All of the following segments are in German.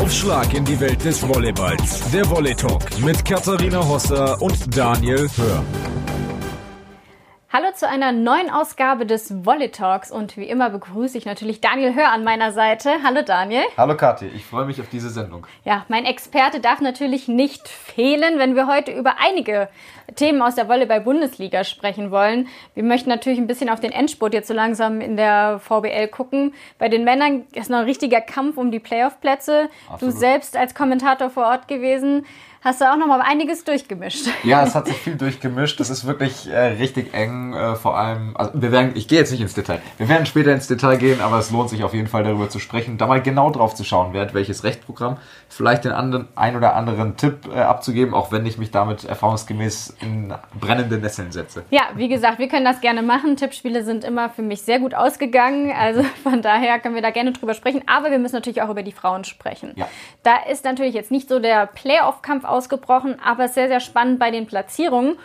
Aufschlag in die Welt des Volleyballs. Der Volley Talk mit Katharina Hosser und Daniel Hör. Hallo zu einer neuen Ausgabe des Volley Talks und wie immer begrüße ich natürlich Daniel Hör an meiner Seite. Hallo Daniel. Hallo Kathi, ich freue mich auf diese Sendung. Ja, mein Experte darf natürlich nicht fehlen, wenn wir heute über einige Themen aus der Volleyball-Bundesliga sprechen wollen. Wir möchten natürlich ein bisschen auf den Endspurt jetzt so langsam in der VBL gucken. Bei den Männern ist noch ein richtiger Kampf um die Playoff-Plätze. Du selbst als Kommentator vor Ort gewesen hast du auch noch mal einiges durchgemischt. Ja, es hat sich viel durchgemischt. Das ist wirklich äh, richtig eng. Äh, vor allem, also wir werden, ich gehe jetzt nicht ins Detail. Wir werden später ins Detail gehen, aber es lohnt sich auf jeden Fall darüber zu sprechen, da mal genau drauf zu schauen, wer hat welches Rechtprogramm. Vielleicht den anderen, ein oder anderen Tipp äh, abzugeben, auch wenn ich mich damit erfahrungsgemäß in brennende Nesseln setze. Ja, wie gesagt, wir können das gerne machen. Tippspiele sind immer für mich sehr gut ausgegangen. Also von daher können wir da gerne drüber sprechen. Aber wir müssen natürlich auch über die Frauen sprechen. Ja. Da ist natürlich jetzt nicht so der Playoff-Kampf ausgebrochen, aber sehr, sehr spannend bei den Platzierungen.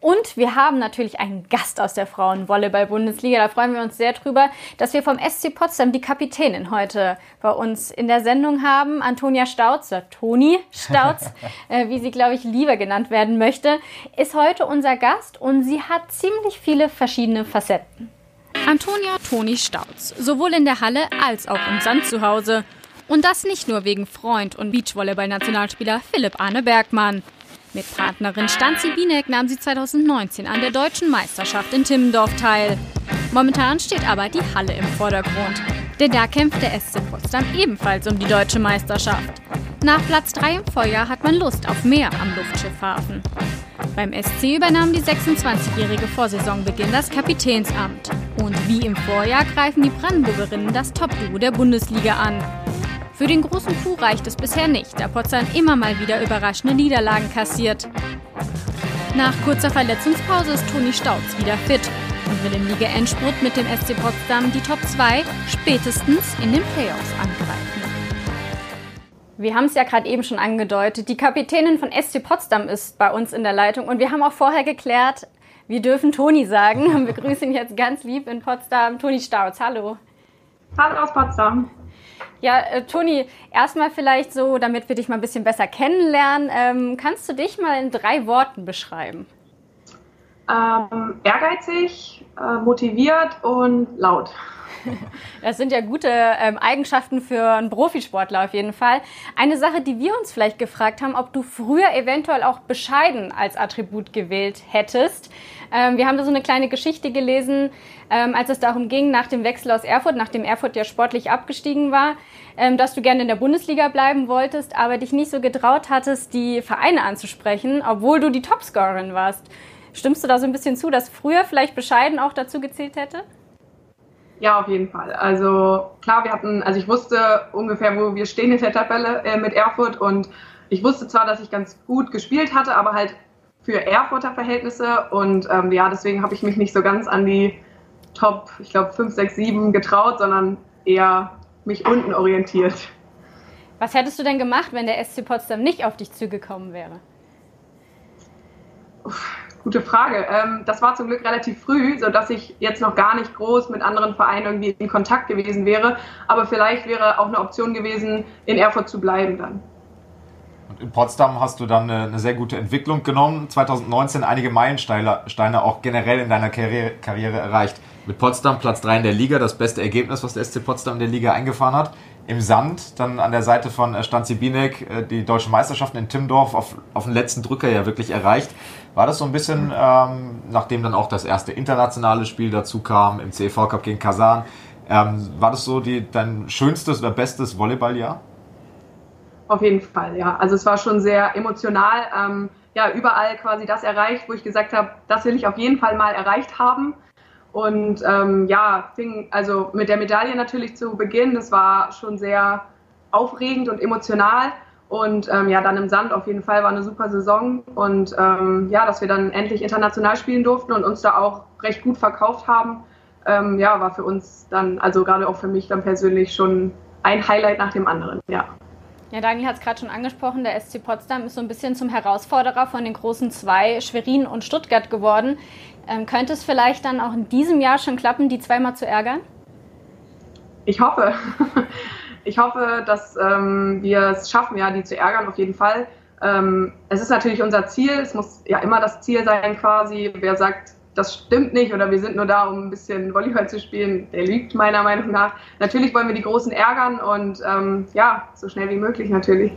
Und wir haben natürlich einen Gast aus der Frauenvolleyball-Bundesliga. Da freuen wir uns sehr drüber, dass wir vom SC Potsdam die Kapitänin heute bei uns in der Sendung haben. Antonia Stauz, oder Toni Stauz, äh, wie sie, glaube ich, lieber genannt werden möchte, ist heute unser Gast und sie hat ziemlich viele verschiedene Facetten. Antonia Toni Stauz, sowohl in der Halle als auch im Sand zu Hause. Und das nicht nur wegen Freund und Beachvolleyball-Nationalspieler Philipp Arne Bergmann. Mit Partnerin Stanzi Bienek nahm sie 2019 an der deutschen Meisterschaft in Timmendorf teil. Momentan steht aber die Halle im Vordergrund. Denn da kämpft der SC Potsdam ebenfalls um die deutsche Meisterschaft. Nach Platz 3 im Vorjahr hat man Lust auf mehr am Luftschiffhafen. Beim SC übernahm die 26-jährige vor Saisonbeginn das Kapitänsamt. Und wie im Vorjahr greifen die Brandenburgerinnen das Top-Duo der Bundesliga an. Für den großen Coup reicht es bisher nicht, da Potsdam immer mal wieder überraschende Niederlagen kassiert. Nach kurzer Verletzungspause ist Toni Stauz wieder fit und will im Liga-Endspurt mit dem SC Potsdam die Top 2 spätestens in den Playoffs angreifen. Wir haben es ja gerade eben schon angedeutet. Die Kapitänin von SC Potsdam ist bei uns in der Leitung und wir haben auch vorher geklärt, wir dürfen Toni sagen. Wir begrüßen ihn jetzt ganz lieb in Potsdam. Toni Stauz, hallo. Hallo aus Potsdam. Ja, äh, Toni, erstmal vielleicht so, damit wir dich mal ein bisschen besser kennenlernen. Ähm, kannst du dich mal in drei Worten beschreiben? Ähm, ehrgeizig, äh, motiviert und laut. Das sind ja gute ähm, Eigenschaften für einen Profisportler auf jeden Fall. Eine Sache, die wir uns vielleicht gefragt haben, ob du früher eventuell auch bescheiden als Attribut gewählt hättest. Ähm, wir haben da so eine kleine Geschichte gelesen, ähm, als es darum ging, nach dem Wechsel aus Erfurt, nachdem Erfurt ja sportlich abgestiegen war, ähm, dass du gerne in der Bundesliga bleiben wolltest, aber dich nicht so getraut hattest, die Vereine anzusprechen, obwohl du die Topscorerin warst. Stimmst du da so ein bisschen zu, dass früher vielleicht bescheiden auch dazu gezählt hätte? Ja, auf jeden Fall. Also klar, wir hatten, also ich wusste ungefähr, wo wir stehen in der Tabelle äh, mit Erfurt und ich wusste zwar, dass ich ganz gut gespielt hatte, aber halt für Erfurter Verhältnisse und ähm, ja, deswegen habe ich mich nicht so ganz an die Top, ich glaube 5, 6, 7 getraut, sondern eher mich unten orientiert. Was hättest du denn gemacht, wenn der SC Potsdam nicht auf dich zugekommen wäre? Uff, gute Frage. Ähm, das war zum Glück relativ früh, sodass ich jetzt noch gar nicht groß mit anderen Vereinen irgendwie in Kontakt gewesen wäre. Aber vielleicht wäre auch eine Option gewesen, in Erfurt zu bleiben dann. Und in Potsdam hast du dann eine, sehr gute Entwicklung genommen. 2019 einige Meilensteine auch generell in deiner Karriere erreicht. Mit Potsdam Platz 3 in der Liga, das beste Ergebnis, was der SC Potsdam in der Liga eingefahren hat. Im Sand, dann an der Seite von äh, Stanzi Binek, äh, die deutschen Meisterschaften in Timmendorf auf, auf den letzten Drücker ja wirklich erreicht. War das so ein bisschen, ähm, nachdem dann auch das erste internationale Spiel dazu kam, im CEV Cup gegen Kasan, ähm, war das so die, dein schönstes oder bestes Volleyballjahr? Auf jeden Fall, ja. Also es war schon sehr emotional. Ähm, ja, überall quasi das erreicht, wo ich gesagt habe, das will ich auf jeden Fall mal erreicht haben. Und ähm, ja, fing also mit der Medaille natürlich zu Beginn. Das war schon sehr aufregend und emotional. Und ähm, ja, dann im Sand auf jeden Fall war eine super Saison. Und ähm, ja, dass wir dann endlich international spielen durften und uns da auch recht gut verkauft haben, ähm, ja, war für uns dann, also gerade auch für mich dann persönlich schon ein Highlight nach dem anderen, ja. Ja, Daniel hat es gerade schon angesprochen, der SC Potsdam ist so ein bisschen zum Herausforderer von den großen zwei, Schwerin und Stuttgart geworden. Ähm, könnte es vielleicht dann auch in diesem Jahr schon klappen, die zweimal zu ärgern? Ich hoffe. ich hoffe, dass ähm, wir es schaffen, ja, die zu ärgern, auf jeden Fall. Ähm, es ist natürlich unser Ziel, es muss ja immer das Ziel sein, quasi. Wer sagt, das stimmt nicht oder wir sind nur da, um ein bisschen Volleyball zu spielen, der lügt meiner Meinung nach. Natürlich wollen wir die Großen ärgern und ähm, ja, so schnell wie möglich natürlich.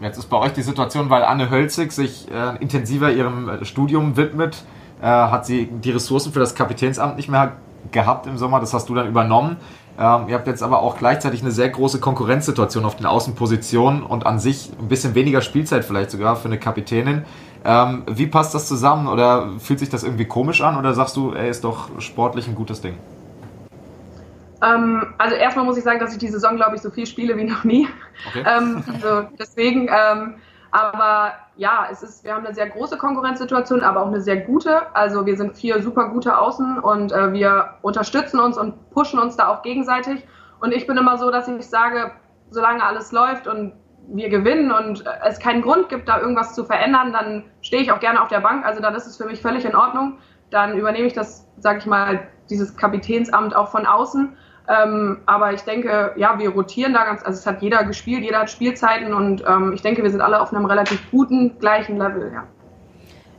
Jetzt ist bei euch die Situation, weil Anne Hölzig sich äh, intensiver ihrem äh, Studium widmet, äh, hat sie die Ressourcen für das Kapitänsamt nicht mehr gehabt im Sommer. Das hast du dann übernommen. Ähm, ihr habt jetzt aber auch gleichzeitig eine sehr große Konkurrenzsituation auf den Außenpositionen und an sich ein bisschen weniger Spielzeit vielleicht sogar für eine Kapitänin. Ähm, wie passt das zusammen oder fühlt sich das irgendwie komisch an oder sagst du, ey, ist doch sportlich ein gutes Ding? Ähm, also erstmal muss ich sagen, dass ich die Saison, glaube ich, so viel spiele wie noch nie. Okay. Ähm, also deswegen, ähm, aber ja, es ist, wir haben eine sehr große Konkurrenzsituation, aber auch eine sehr gute. Also wir sind vier super gute Außen und äh, wir unterstützen uns und pushen uns da auch gegenseitig. Und ich bin immer so, dass ich sage, solange alles läuft und wir gewinnen und es keinen Grund gibt, da irgendwas zu verändern, dann stehe ich auch gerne auf der Bank. Also dann ist es für mich völlig in Ordnung. Dann übernehme ich das, sage ich mal, dieses Kapitänsamt auch von außen. Ähm, aber ich denke, ja, wir rotieren da ganz, also es hat jeder gespielt, jeder hat Spielzeiten und ähm, ich denke, wir sind alle auf einem relativ guten, gleichen Level, ja.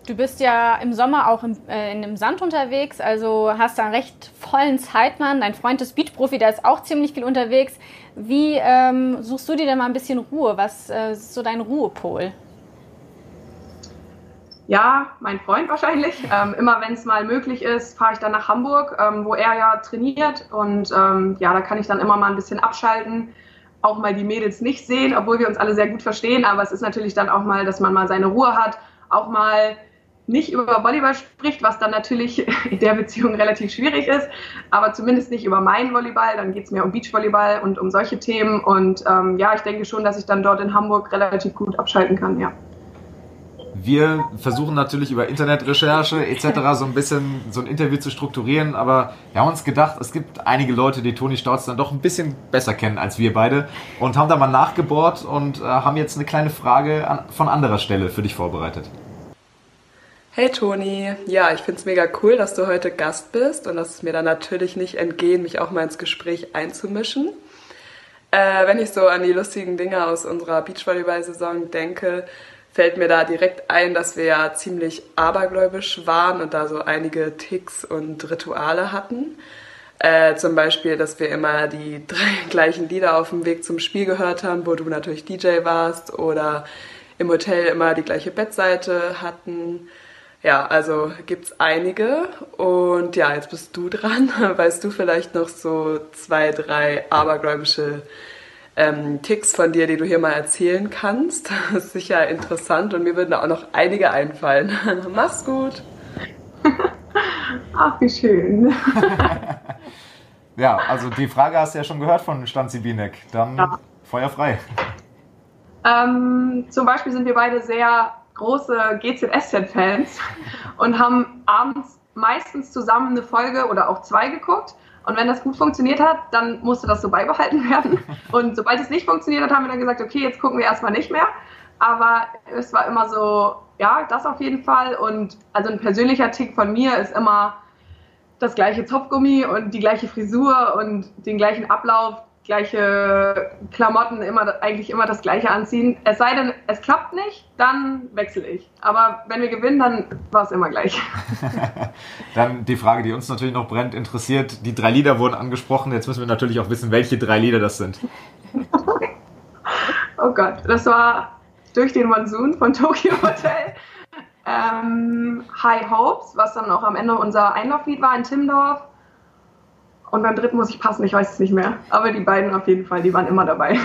Du bist ja im Sommer auch im, äh, in einem Sand unterwegs, also hast da einen recht vollen Zeitmann. Dein Freund ist Beachprofi, der ist auch ziemlich viel unterwegs. Wie ähm, suchst du dir denn mal ein bisschen Ruhe? Was äh, ist so dein Ruhepol? Ja, mein Freund wahrscheinlich. Ähm, immer wenn es mal möglich ist, fahre ich dann nach Hamburg, ähm, wo er ja trainiert. Und ähm, ja, da kann ich dann immer mal ein bisschen abschalten, auch mal die Mädels nicht sehen, obwohl wir uns alle sehr gut verstehen. Aber es ist natürlich dann auch mal, dass man mal seine Ruhe hat, auch mal nicht über Volleyball spricht, was dann natürlich in der Beziehung relativ schwierig ist, aber zumindest nicht über meinen Volleyball. Dann geht es mehr um Beachvolleyball und um solche Themen. Und ähm, ja, ich denke schon, dass ich dann dort in Hamburg relativ gut abschalten kann, ja. Wir versuchen natürlich über Internetrecherche etc. so ein bisschen so ein Interview zu strukturieren, aber wir haben uns gedacht, es gibt einige Leute, die Toni Stautz dann doch ein bisschen besser kennen als wir beide und haben da mal nachgebohrt und äh, haben jetzt eine kleine Frage an, von anderer Stelle für dich vorbereitet. Hey Toni, ja, ich finde es mega cool, dass du heute Gast bist und dass es mir dann natürlich nicht entgehen, mich auch mal ins Gespräch einzumischen. Äh, wenn ich so an die lustigen Dinge aus unserer Beachvolleyball-Saison denke, fällt mir da direkt ein, dass wir ja ziemlich abergläubisch waren und da so einige Ticks und Rituale hatten. Äh, zum Beispiel, dass wir immer die drei gleichen Lieder auf dem Weg zum Spiel gehört haben, wo du natürlich DJ warst oder im Hotel immer die gleiche Bettseite hatten. Ja, also gibt's einige. Und ja, jetzt bist du dran. Weißt du vielleicht noch so zwei, drei abergläubische ähm, Ticks von dir, die du hier mal erzählen kannst. Das ist sicher interessant und mir würden auch noch einige einfallen. Mach's gut. Ach, wie schön. ja, also die Frage hast du ja schon gehört von Stanzi Binek. Dann ja. Feuer frei. Ähm, zum Beispiel sind wir beide sehr große GZSZ-Fans und haben abends meistens zusammen eine Folge oder auch zwei geguckt. Und wenn das gut funktioniert hat, dann musste das so beibehalten werden. Und sobald es nicht funktioniert hat, haben wir dann gesagt, okay, jetzt gucken wir erstmal nicht mehr. Aber es war immer so, ja, das auf jeden Fall. Und also ein persönlicher Tick von mir ist immer das gleiche Zopfgummi und die gleiche Frisur und den gleichen Ablauf gleiche Klamotten, immer eigentlich immer das gleiche anziehen. Es sei denn, es klappt nicht, dann wechsle ich. Aber wenn wir gewinnen, dann war es immer gleich. dann die Frage, die uns natürlich noch brennt, interessiert. Die drei Lieder wurden angesprochen. Jetzt müssen wir natürlich auch wissen, welche drei Lieder das sind. oh Gott, das war durch den Monsun von Tokyo Hotel. ähm, High Hopes, was dann auch am Ende unser Einlauflied war in Timdorf. Und beim dritten muss ich passen, ich weiß es nicht mehr. Aber die beiden auf jeden Fall, die waren immer dabei.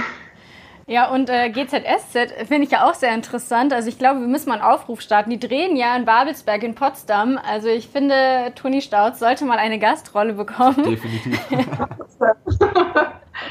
Ja, und äh, GZSZ finde ich ja auch sehr interessant. Also ich glaube, wir müssen mal einen Aufruf starten. Die drehen ja in Babelsberg in Potsdam. Also ich finde, Toni Stauz sollte mal eine Gastrolle bekommen. Definitiv.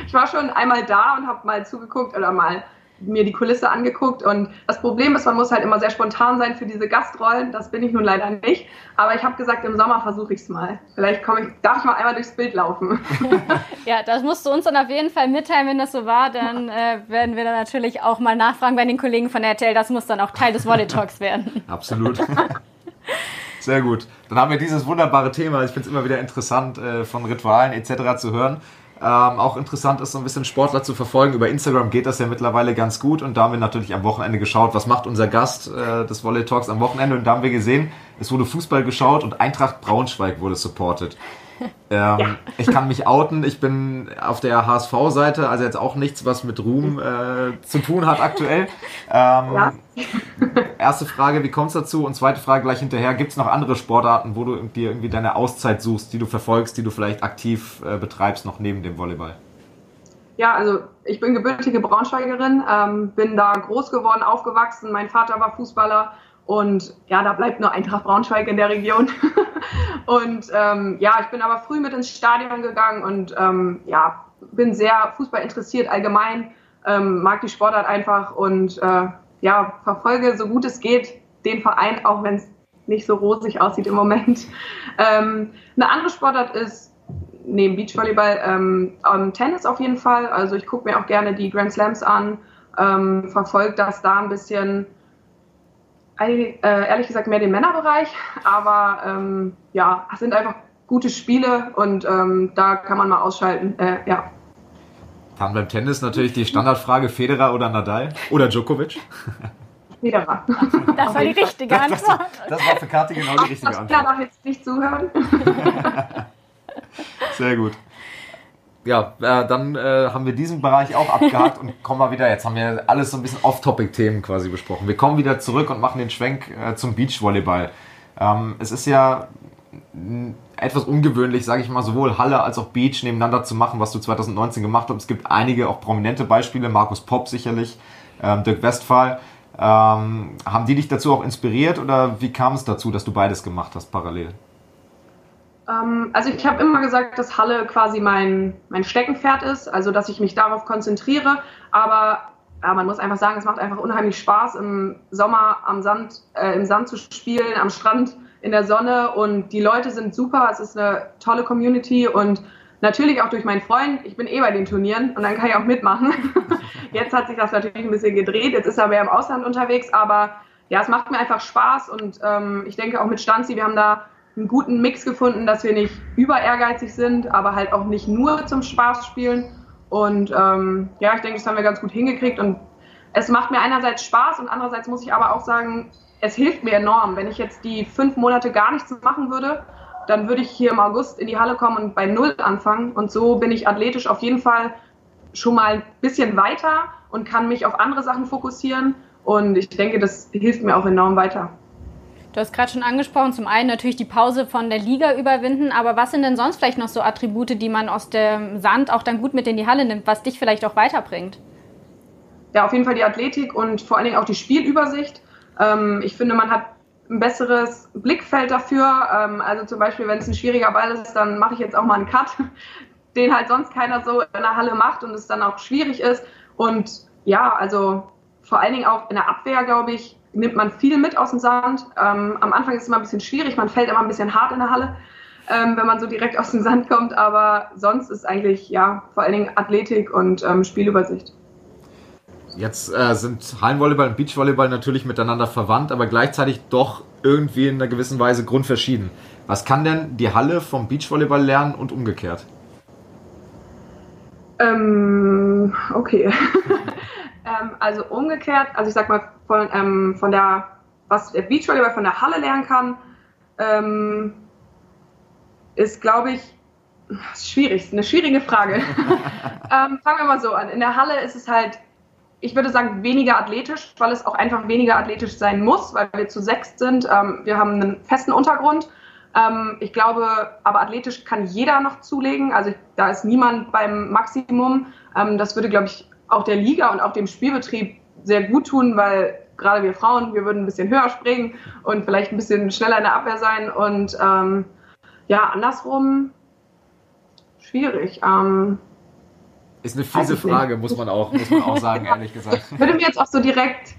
ich war schon einmal da und habe mal zugeguckt oder mal mir die Kulisse angeguckt und das Problem ist, man muss halt immer sehr spontan sein für diese Gastrollen. Das bin ich nun leider nicht. Aber ich habe gesagt, im Sommer versuche ich es mal. Vielleicht komme ich, darf ich mal einmal durchs Bild laufen. ja, das musst du uns dann auf jeden Fall mitteilen, wenn das so war. Dann äh, werden wir dann natürlich auch mal nachfragen bei den Kollegen von RTL. Das muss dann auch Teil des Volley Talks werden. Absolut. Sehr gut. Dann haben wir dieses wunderbare Thema. Ich finde es immer wieder interessant, äh, von Ritualen etc. zu hören. Ähm, auch interessant ist, so ein bisschen Sportler zu verfolgen. Über Instagram geht das ja mittlerweile ganz gut. Und da haben wir natürlich am Wochenende geschaut, was macht unser Gast äh, des Volley Talks am Wochenende. Und da haben wir gesehen, es wurde Fußball geschaut und Eintracht Braunschweig wurde supported. Ähm, ja. Ich kann mich outen, ich bin auf der HSV-Seite, also jetzt auch nichts, was mit Ruhm äh, zu tun hat aktuell. Ähm, ja. Erste Frage, wie kommt es dazu? Und zweite Frage gleich hinterher, gibt es noch andere Sportarten, wo du dir irgendwie deine Auszeit suchst, die du verfolgst, die du vielleicht aktiv äh, betreibst, noch neben dem Volleyball? Ja, also ich bin gebürtige Braunschweigerin, ähm, bin da groß geworden, aufgewachsen. Mein Vater war Fußballer und ja, da bleibt nur Eintracht Braunschweig in der Region. und ähm, ja, ich bin aber früh mit ins Stadion gegangen und ähm, ja, bin sehr Fußball interessiert allgemein, ähm, mag die Sportart einfach und äh, ja, verfolge so gut es geht den Verein, auch wenn es nicht so rosig aussieht im Moment. Ähm, eine andere Sportart ist neben Beachvolleyball ähm, Tennis auf jeden Fall. Also ich gucke mir auch gerne die Grand Slams an, ähm, verfolge das da ein bisschen ehrlich gesagt mehr den Männerbereich, aber ähm, ja, es sind einfach gute Spiele und ähm, da kann man mal ausschalten. Äh, ja. Dann beim Tennis natürlich die Standardfrage: Federer oder Nadal oder Djokovic? Federer. Das war die richtige Antwort. Das, das, war für Kati genau die richtige Antwort. Ich darf jetzt nicht zuhören. Sehr gut ja, äh, dann äh, haben wir diesen Bereich auch abgehakt und kommen mal wieder. Jetzt haben wir alles so ein bisschen Off-Topic-Themen quasi besprochen. Wir kommen wieder zurück und machen den Schwenk äh, zum Beachvolleyball. Ähm, es ist ja etwas ungewöhnlich, sage ich mal, sowohl Halle als auch Beach nebeneinander zu machen, was du 2019 gemacht hast. Es gibt einige auch prominente Beispiele, Markus Popp sicherlich, ähm, Dirk Westphal. Ähm, haben die dich dazu auch inspiriert oder wie kam es dazu, dass du beides gemacht hast parallel? Ähm, also ich habe immer gesagt, dass Halle quasi mein, mein Steckenpferd ist, also dass ich mich darauf konzentriere. Aber ja, man muss einfach sagen, es macht einfach unheimlich Spaß, im Sommer am Sand, äh, im Sand zu spielen, am Strand, in der Sonne und die Leute sind super. Es ist eine tolle Community und natürlich auch durch meinen Freund. Ich bin eh bei den Turnieren und dann kann ich auch mitmachen. Jetzt hat sich das natürlich ein bisschen gedreht. Jetzt ist er mehr im Ausland unterwegs, aber ja, es macht mir einfach Spaß und ähm, ich denke auch mit Stanzi, wir haben da einen guten Mix gefunden, dass wir nicht über ehrgeizig sind, aber halt auch nicht nur zum Spaß spielen. Und ähm, ja, ich denke, das haben wir ganz gut hingekriegt. Und es macht mir einerseits Spaß und andererseits muss ich aber auch sagen, es hilft mir enorm. Wenn ich jetzt die fünf Monate gar nichts machen würde, dann würde ich hier im August in die Halle kommen und bei Null anfangen. Und so bin ich athletisch auf jeden Fall schon mal ein bisschen weiter und kann mich auf andere Sachen fokussieren. Und ich denke, das hilft mir auch enorm weiter. Du hast gerade schon angesprochen, zum einen natürlich die Pause von der Liga überwinden, aber was sind denn sonst vielleicht noch so Attribute, die man aus dem Sand auch dann gut mit in die Halle nimmt, was dich vielleicht auch weiterbringt? Ja, auf jeden Fall die Athletik und vor allen Dingen auch die Spielübersicht. Ähm, ich finde, man hat ein besseres Blickfeld dafür. Ähm, also zum Beispiel, wenn es ein schwieriger Ball ist, dann mache ich jetzt auch mal einen Cut, den halt sonst keiner so in der Halle macht und es dann auch schwierig ist. Und ja, also vor allen Dingen auch in der Abwehr, glaube ich, nimmt man viel mit aus dem Sand. Ähm, am Anfang ist es immer ein bisschen schwierig, man fällt immer ein bisschen hart in der Halle, ähm, wenn man so direkt aus dem Sand kommt, aber sonst ist eigentlich ja vor allen Dingen Athletik und ähm, Spielübersicht. Jetzt äh, sind Hallenvolleyball und Beachvolleyball natürlich miteinander verwandt, aber gleichzeitig doch irgendwie in einer gewissen Weise grundverschieden. Was kann denn die Halle vom Beachvolleyball lernen und umgekehrt? Ähm, okay. Ähm, also umgekehrt, also ich sag mal, von, ähm, von der, was der Beachvolleyball von der Halle lernen kann, ähm, ist, glaube ich, schwierig, eine schwierige Frage. ähm, fangen wir mal so an. In der Halle ist es halt, ich würde sagen, weniger athletisch, weil es auch einfach weniger athletisch sein muss, weil wir zu sechs sind. Ähm, wir haben einen festen Untergrund. Ähm, ich glaube, aber athletisch kann jeder noch zulegen. Also da ist niemand beim Maximum. Das würde, glaube ich, auch der Liga und auch dem Spielbetrieb sehr gut tun, weil gerade wir Frauen, wir würden ein bisschen höher springen und vielleicht ein bisschen schneller in der Abwehr sein. Und ähm, ja, andersrum schwierig. Ähm, ist eine fiese Frage, muss man, auch, muss man auch sagen, ehrlich gesagt. Würde mir jetzt auch so direkt,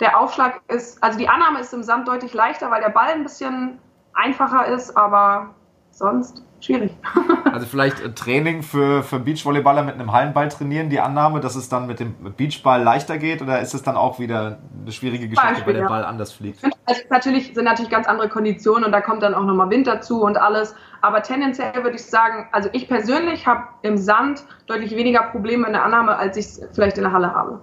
der Aufschlag ist, also die Annahme ist im Sand deutlich leichter, weil der Ball ein bisschen einfacher ist, aber sonst schwierig. also vielleicht äh, Training für, für Beachvolleyballer mit einem Hallenball trainieren, die Annahme, dass es dann mit dem Beachball leichter geht oder ist es dann auch wieder eine schwierige Geschichte, Beispiel, weil der. Ball anders fliegt? Also natürlich sind natürlich ganz andere Konditionen und da kommt dann auch nochmal Wind dazu und alles. Aber tendenziell würde ich sagen, also ich persönlich habe im Sand deutlich weniger Probleme in der Annahme, als ich es vielleicht in der Halle habe.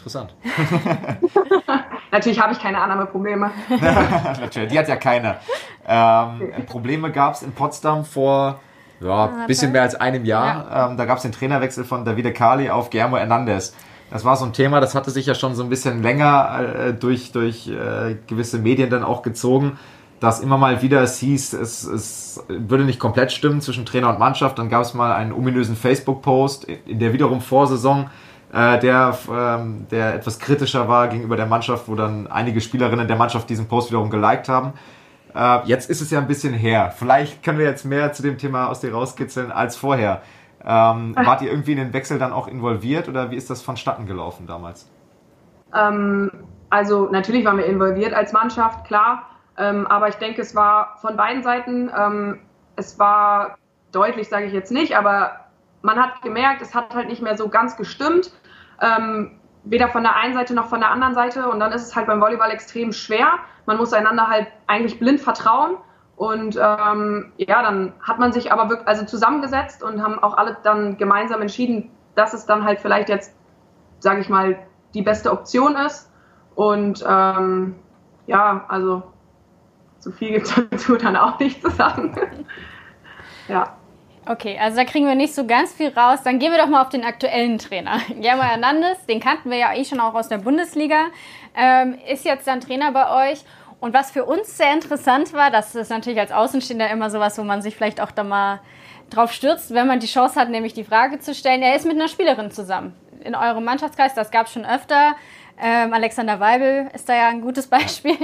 Interessant. Natürlich habe ich keine Annahmeprobleme. Natürlich, die hat ja keine. Ähm, Probleme gab es in Potsdam vor ja, ein bisschen mehr als einem Jahr. Ja. Ähm, da gab es den Trainerwechsel von Davide Kali auf Guillermo Hernandez. Das war so ein Thema, das hatte sich ja schon so ein bisschen länger äh, durch, durch äh, gewisse Medien dann auch gezogen, dass immer mal wieder es hieß, es, es würde nicht komplett stimmen zwischen Trainer und Mannschaft. Dann gab es mal einen ominösen Facebook-Post in der wiederum Vorsaison der, ähm, der etwas kritischer war gegenüber der Mannschaft, wo dann einige Spielerinnen der Mannschaft diesen Post wiederum geliked haben. Äh, jetzt ist es ja ein bisschen her. Vielleicht können wir jetzt mehr zu dem Thema aus dir rauskitzeln als vorher. Ähm, wart ihr irgendwie in den Wechsel dann auch involviert oder wie ist das vonstatten gelaufen damals? Ähm, also natürlich waren wir involviert als Mannschaft, klar. Ähm, aber ich denke, es war von beiden Seiten, ähm, es war deutlich, sage ich jetzt nicht, aber man hat gemerkt, es hat halt nicht mehr so ganz gestimmt. Ähm, weder von der einen Seite noch von der anderen Seite. Und dann ist es halt beim Volleyball extrem schwer. Man muss einander halt eigentlich blind vertrauen. Und ähm, ja, dann hat man sich aber wirklich also zusammengesetzt und haben auch alle dann gemeinsam entschieden, dass es dann halt vielleicht jetzt, sage ich mal, die beste Option ist. Und ähm, ja, also so viel gibt es dazu dann auch nicht zu sagen. ja. Okay, also da kriegen wir nicht so ganz viel raus. Dann gehen wir doch mal auf den aktuellen Trainer. Guillermo Hernandez, den kannten wir ja eh schon auch aus der Bundesliga, ähm, ist jetzt dann Trainer bei euch. Und was für uns sehr interessant war, das ist natürlich als Außenstehender immer sowas, wo man sich vielleicht auch da mal drauf stürzt, wenn man die Chance hat, nämlich die Frage zu stellen. Er ist mit einer Spielerin zusammen in eurem Mannschaftskreis, das gab es schon öfter. Ähm, Alexander Weibel ist da ja ein gutes Beispiel.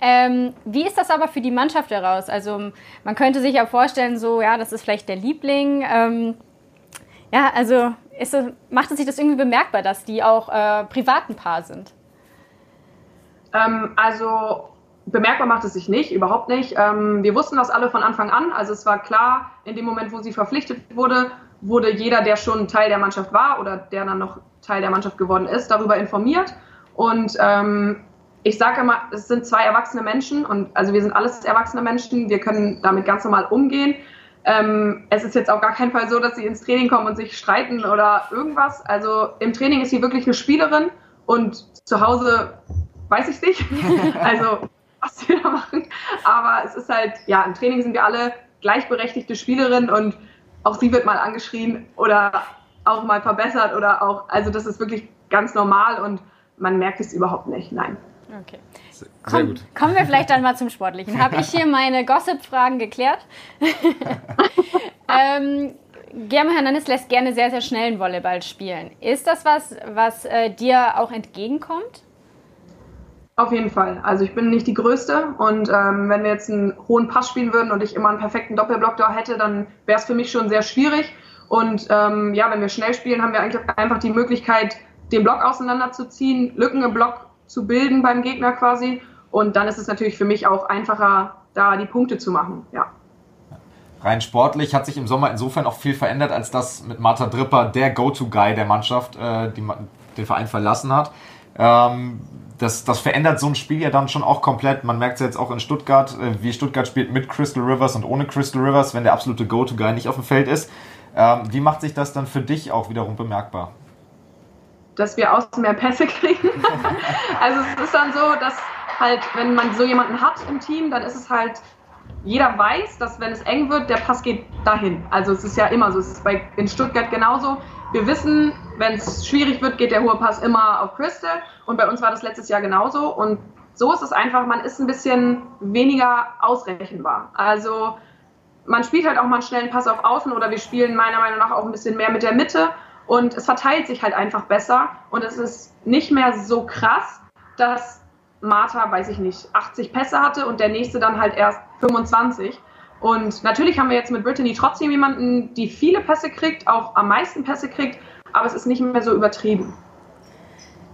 Ähm, wie ist das aber für die Mannschaft heraus? Also man könnte sich ja vorstellen, so ja, das ist vielleicht der Liebling. Ähm, ja, also ist macht es sich das irgendwie bemerkbar, dass die auch äh, privat ein Paar sind? Ähm, also bemerkbar macht es sich nicht, überhaupt nicht. Ähm, wir wussten das alle von Anfang an. Also es war klar, in dem Moment, wo sie verpflichtet wurde, wurde jeder, der schon Teil der Mannschaft war oder der dann noch Teil der Mannschaft geworden ist, darüber informiert. Und ähm, ich sage immer, es sind zwei erwachsene Menschen und also wir sind alles erwachsene Menschen, wir können damit ganz normal umgehen. Ähm, es ist jetzt auch gar kein Fall so, dass sie ins Training kommen und sich streiten oder irgendwas. Also im Training ist sie wirklich eine Spielerin und zu Hause weiß ich nicht. also was wir da machen. Aber es ist halt, ja, im Training sind wir alle gleichberechtigte Spielerinnen und auch sie wird mal angeschrien oder auch mal verbessert oder auch, also das ist wirklich ganz normal und man merkt es überhaupt nicht, nein. Okay. Sehr Komm, gut. Kommen wir vielleicht dann mal zum Sportlichen. Habe ich hier meine Gossip-Fragen geklärt? ähm, Guillermo Hernandez lässt gerne sehr, sehr schnellen Volleyball spielen. Ist das was, was äh, dir auch entgegenkommt? Auf jeden Fall. Also ich bin nicht die Größte und ähm, wenn wir jetzt einen hohen Pass spielen würden und ich immer einen perfekten Doppelblock da hätte, dann wäre es für mich schon sehr schwierig. Und ähm, ja, wenn wir schnell spielen, haben wir eigentlich einfach die Möglichkeit, den Block auseinanderzuziehen, Lücken im Block zu bilden beim Gegner quasi. Und dann ist es natürlich für mich auch einfacher, da die Punkte zu machen. Ja. Rein sportlich hat sich im Sommer insofern auch viel verändert, als dass mit Martha Dripper der Go-To-Guy der Mannschaft äh, die, den Verein verlassen hat. Ähm, das, das verändert so ein Spiel ja dann schon auch komplett. Man merkt es jetzt auch in Stuttgart, äh, wie Stuttgart spielt mit Crystal Rivers und ohne Crystal Rivers, wenn der absolute Go-To-Guy nicht auf dem Feld ist. Ähm, wie macht sich das dann für dich auch wiederum bemerkbar? Dass wir außen mehr Pässe kriegen. also es ist dann so, dass halt, wenn man so jemanden hat im Team, dann ist es halt, jeder weiß, dass wenn es eng wird, der Pass geht dahin. Also es ist ja immer so, es ist bei, in Stuttgart genauso. Wir wissen, wenn es schwierig wird, geht der hohe Pass immer auf Crystal und bei uns war das letztes Jahr genauso und so ist es einfach, man ist ein bisschen weniger ausrechenbar. Also man spielt halt auch mal einen schnellen Pass auf Außen oder wir spielen meiner Meinung nach auch ein bisschen mehr mit der Mitte und es verteilt sich halt einfach besser und es ist nicht mehr so krass, dass Martha, weiß ich nicht, 80 Pässe hatte und der nächste dann halt erst 25. Und natürlich haben wir jetzt mit Brittany trotzdem jemanden, die viele Pässe kriegt, auch am meisten Pässe kriegt, aber es ist nicht mehr so übertrieben.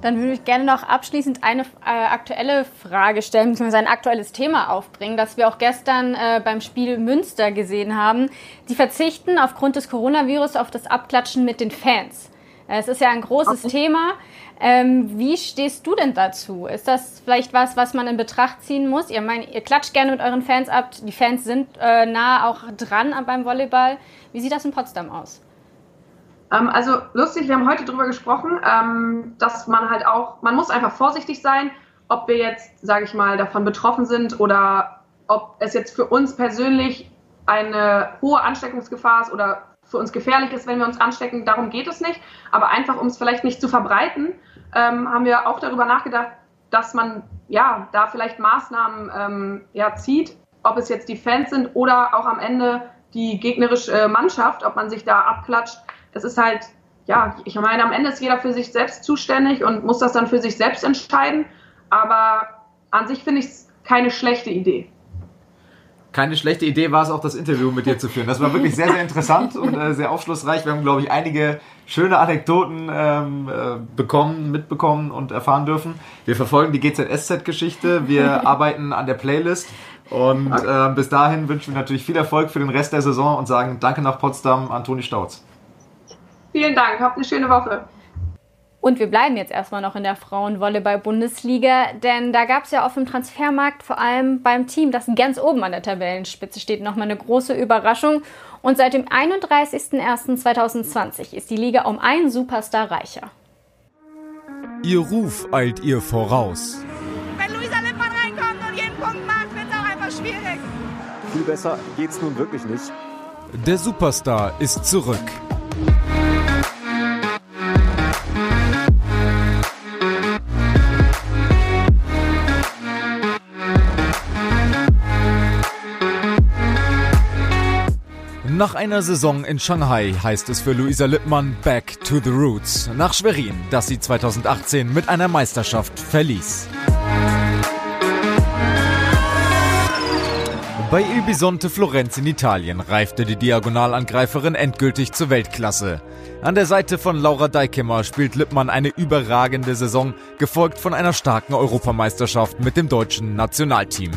Dann würde ich gerne noch abschließend eine äh, aktuelle Frage stellen, beziehungsweise ein aktuelles Thema aufbringen, das wir auch gestern äh, beim Spiel Münster gesehen haben. Die verzichten aufgrund des Coronavirus auf das Abklatschen mit den Fans. Es ist ja ein großes okay. Thema. Ähm, wie stehst du denn dazu? Ist das vielleicht was, was man in Betracht ziehen muss? Ihr, mein, ihr klatscht gerne mit euren Fans ab. Die Fans sind äh, nah auch dran beim Volleyball. Wie sieht das in Potsdam aus? Ähm, also lustig, wir haben heute darüber gesprochen, ähm, dass man halt auch, man muss einfach vorsichtig sein, ob wir jetzt, sage ich mal, davon betroffen sind oder ob es jetzt für uns persönlich eine hohe Ansteckungsgefahr ist oder für uns gefährlich ist, wenn wir uns anstecken. Darum geht es nicht. Aber einfach, um es vielleicht nicht zu verbreiten, ähm, haben wir auch darüber nachgedacht, dass man ja da vielleicht Maßnahmen ähm, ja, zieht, ob es jetzt die Fans sind oder auch am Ende die gegnerische Mannschaft, ob man sich da abklatscht das ist halt, ja, ich meine, am Ende ist jeder für sich selbst zuständig und muss das dann für sich selbst entscheiden. Aber an sich finde ich es keine schlechte Idee. Keine schlechte Idee war es auch, das Interview mit dir zu führen. Das war wirklich sehr, sehr interessant und äh, sehr aufschlussreich. Wir haben, glaube ich, einige schöne Anekdoten ähm, äh, bekommen, mitbekommen und erfahren dürfen. Wir verfolgen die GZSZ-Geschichte. Wir arbeiten an der Playlist. Und äh, bis dahin wünschen wir natürlich viel Erfolg für den Rest der Saison und sagen Danke nach Potsdam an Toni Stauz. Vielen Dank, habt eine schöne Woche. Und wir bleiben jetzt erstmal noch in der Frauenvolleyball-Bundesliga, denn da gab es ja auf dem Transfermarkt, vor allem beim Team, das ganz oben an der Tabellenspitze steht, nochmal eine große Überraschung. Und seit dem 31.01.2020 ist die Liga um einen Superstar reicher. Ihr Ruf eilt ihr voraus. Wenn Luisa Lippmann reinkommt und jeden Punkt macht, wird es auch einfach schwierig. Viel besser geht's nun wirklich nicht. Der Superstar ist zurück. Nach einer Saison in Shanghai heißt es für Luisa Lippmann Back to the Roots. Nach Schwerin, das sie 2018 mit einer Meisterschaft verließ. Bei Il Bisonte Florenz in Italien reifte die Diagonalangreiferin endgültig zur Weltklasse. An der Seite von Laura Deikemer spielt Lippmann eine überragende Saison, gefolgt von einer starken Europameisterschaft mit dem deutschen Nationalteam.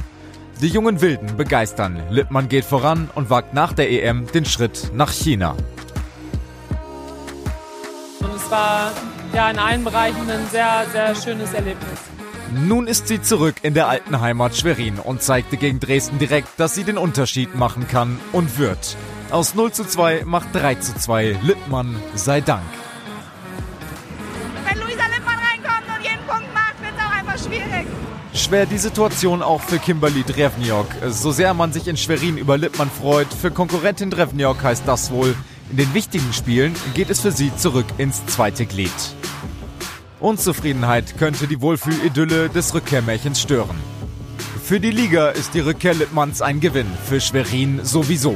Die jungen Wilden begeistern. Lippmann geht voran und wagt nach der EM den Schritt nach China. Und es war ja in allen Bereichen ein sehr, sehr schönes Erlebnis. Nun ist sie zurück in der alten Heimat Schwerin und zeigte gegen Dresden direkt, dass sie den Unterschied machen kann und wird. Aus 0 zu 2 macht 3 zu 2 Lippmann sei Dank. Wenn Luisa Lippmann reinkommt und jeden Punkt macht, wird es auch einfach schwierig. Schwer die Situation auch für Kimberly Drevniok. So sehr man sich in Schwerin über Lippmann freut, für Konkurrentin Drevniok heißt das wohl, in den wichtigen Spielen geht es für sie zurück ins zweite Glied. Unzufriedenheit könnte die Wohlfühlidylle des Rückkehrmärchens stören. Für die Liga ist die Rückkehr Lippmanns ein Gewinn, für Schwerin sowieso.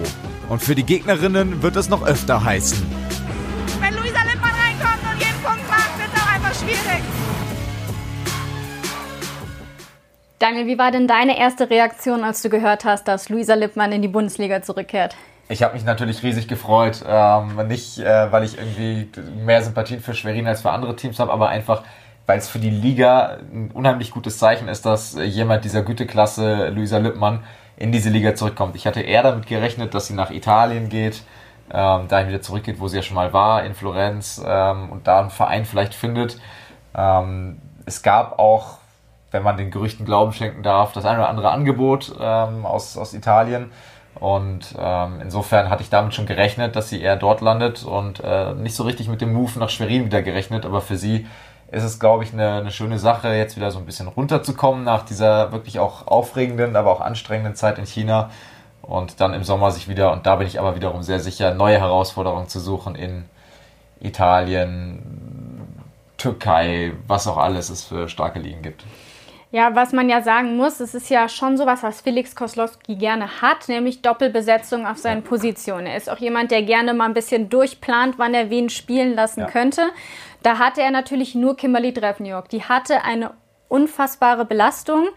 Und für die Gegnerinnen wird es noch öfter heißen. Daniel, wie war denn deine erste Reaktion, als du gehört hast, dass Luisa Lippmann in die Bundesliga zurückkehrt? Ich habe mich natürlich riesig gefreut. Ähm, nicht, äh, weil ich irgendwie mehr Sympathien für Schwerin als für andere Teams habe, aber einfach, weil es für die Liga ein unheimlich gutes Zeichen ist, dass jemand dieser Güteklasse, Luisa Lippmann, in diese Liga zurückkommt. Ich hatte eher damit gerechnet, dass sie nach Italien geht, ähm, dahin wieder zurückgeht, wo sie ja schon mal war, in Florenz, ähm, und da einen Verein vielleicht findet. Ähm, es gab auch wenn man den Gerüchten Glauben schenken darf, das ein oder andere Angebot ähm, aus, aus Italien. Und ähm, insofern hatte ich damit schon gerechnet, dass sie eher dort landet und äh, nicht so richtig mit dem Move nach Schwerin wieder gerechnet. Aber für sie ist es, glaube ich, eine, eine schöne Sache, jetzt wieder so ein bisschen runterzukommen nach dieser wirklich auch aufregenden, aber auch anstrengenden Zeit in China. Und dann im Sommer sich wieder, und da bin ich aber wiederum sehr sicher, neue Herausforderungen zu suchen in Italien, Türkei, was auch alles es für starke Ligen gibt. Ja, was man ja sagen muss, es ist ja schon sowas, was Felix Koslowski gerne hat, nämlich Doppelbesetzung auf seinen Positionen. Er ist auch jemand, der gerne mal ein bisschen durchplant, wann er wen spielen lassen ja. könnte. Da hatte er natürlich nur Kimberly Drevniok. Die hatte eine unfassbare Belastung,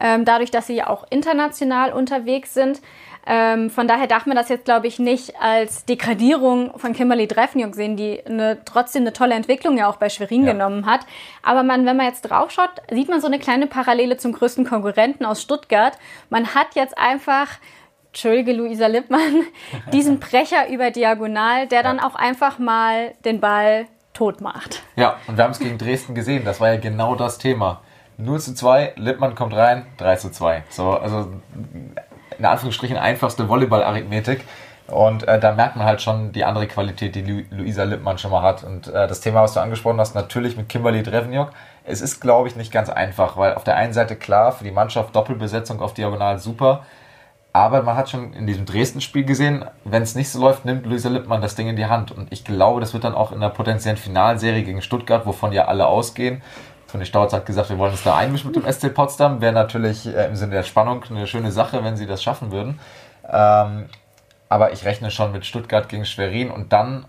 ähm, dadurch, dass sie ja auch international unterwegs sind. Ähm, von daher darf man das jetzt, glaube ich, nicht als Degradierung von Kimberly Drefniuk sehen, die eine, trotzdem eine tolle Entwicklung ja auch bei Schwerin ja. genommen hat. Aber man, wenn man jetzt draufschaut, sieht man so eine kleine Parallele zum größten Konkurrenten aus Stuttgart. Man hat jetzt einfach Entschuldige, Luisa Lippmann, diesen Brecher über Diagonal, der dann auch einfach mal den Ball tot macht. Ja, und wir haben es gegen Dresden gesehen. Das war ja genau das Thema. 0 zu 2, Lippmann kommt rein, 3 zu 2. So, also in Anführungsstrichen einfachste Volleyball-Arithmetik. Und äh, da merkt man halt schon die andere Qualität, die Lu Luisa Lippmann schon mal hat. Und äh, das Thema, was du angesprochen hast, natürlich mit Kimberly Drevniok. Es ist, glaube ich, nicht ganz einfach, weil auf der einen Seite klar, für die Mannschaft Doppelbesetzung auf Diagonal super. Aber man hat schon in diesem Dresden-Spiel gesehen, wenn es nicht so läuft, nimmt Luisa Lippmann das Ding in die Hand. Und ich glaube, das wird dann auch in der potenziellen Finalserie gegen Stuttgart, wovon ja alle ausgehen. Toni Stautz hat gesagt, wir wollen uns da einmischen mit dem SC Potsdam. Wäre natürlich äh, im Sinne der Spannung eine schöne Sache, wenn sie das schaffen würden. Ähm, aber ich rechne schon mit Stuttgart gegen Schwerin und dann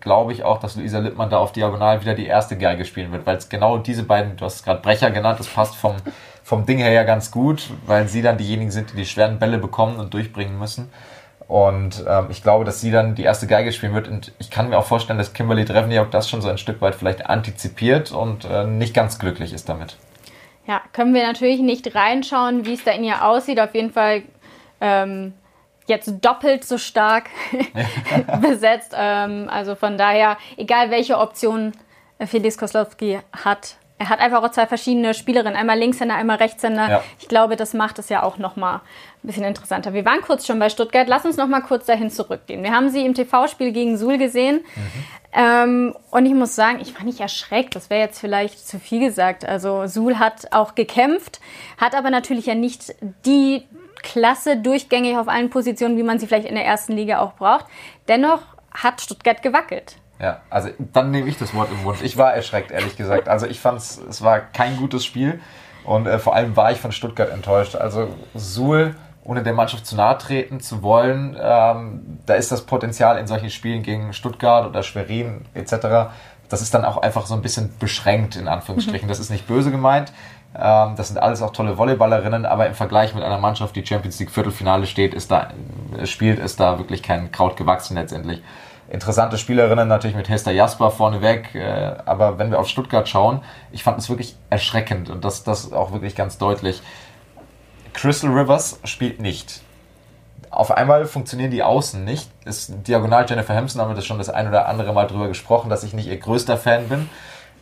glaube ich auch, dass Luisa Lippmann da auf Diagonal wieder die erste Geige spielen wird, weil es genau diese beiden, du hast gerade Brecher genannt, das passt vom, vom Ding her ja ganz gut, weil sie dann diejenigen sind, die die schweren Bälle bekommen und durchbringen müssen. Und ähm, ich glaube, dass sie dann die erste Geige spielen wird. Und ich kann mir auch vorstellen, dass Kimberly Drevniak das schon so ein Stück weit vielleicht antizipiert und äh, nicht ganz glücklich ist damit. Ja, können wir natürlich nicht reinschauen, wie es da in ihr aussieht. Auf jeden Fall ähm, jetzt doppelt so stark besetzt. Ähm, also von daher, egal welche Option Felix Koslowski hat, er hat einfach auch zwei verschiedene Spielerinnen, einmal Linkshänder, einmal Rechtshänder. Ja. Ich glaube, das macht es ja auch nochmal ein bisschen interessanter. Wir waren kurz schon bei Stuttgart, lass uns nochmal kurz dahin zurückgehen. Wir haben sie im TV-Spiel gegen Suhl gesehen. Mhm. Ähm, und ich muss sagen, ich war nicht erschreckt. Das wäre jetzt vielleicht zu viel gesagt. Also Suhl hat auch gekämpft, hat aber natürlich ja nicht die Klasse durchgängig auf allen Positionen, wie man sie vielleicht in der ersten Liga auch braucht. Dennoch hat Stuttgart gewackelt. Ja, also dann nehme ich das Wort im Mund. Ich war erschreckt, ehrlich gesagt. Also ich fand es war kein gutes Spiel und äh, vor allem war ich von Stuttgart enttäuscht. Also Suhl, ohne der Mannschaft zu nahe treten zu wollen, ähm, da ist das Potenzial in solchen Spielen gegen Stuttgart oder Schwerin etc. Das ist dann auch einfach so ein bisschen beschränkt in Anführungsstrichen. Mhm. Das ist nicht böse gemeint. Ähm, das sind alles auch tolle Volleyballerinnen, aber im Vergleich mit einer Mannschaft, die Champions League Viertelfinale steht, ist da, spielt, ist da wirklich kein Kraut gewachsen letztendlich interessante Spielerinnen natürlich mit Hester Jasper vorneweg. Äh, aber wenn wir auf Stuttgart schauen, ich fand es wirklich erschreckend und das, das auch wirklich ganz deutlich. Crystal Rivers spielt nicht. Auf einmal funktionieren die Außen nicht. Ist diagonal Jennifer Hampson haben wir das schon das ein oder andere Mal drüber gesprochen, dass ich nicht ihr größter Fan bin.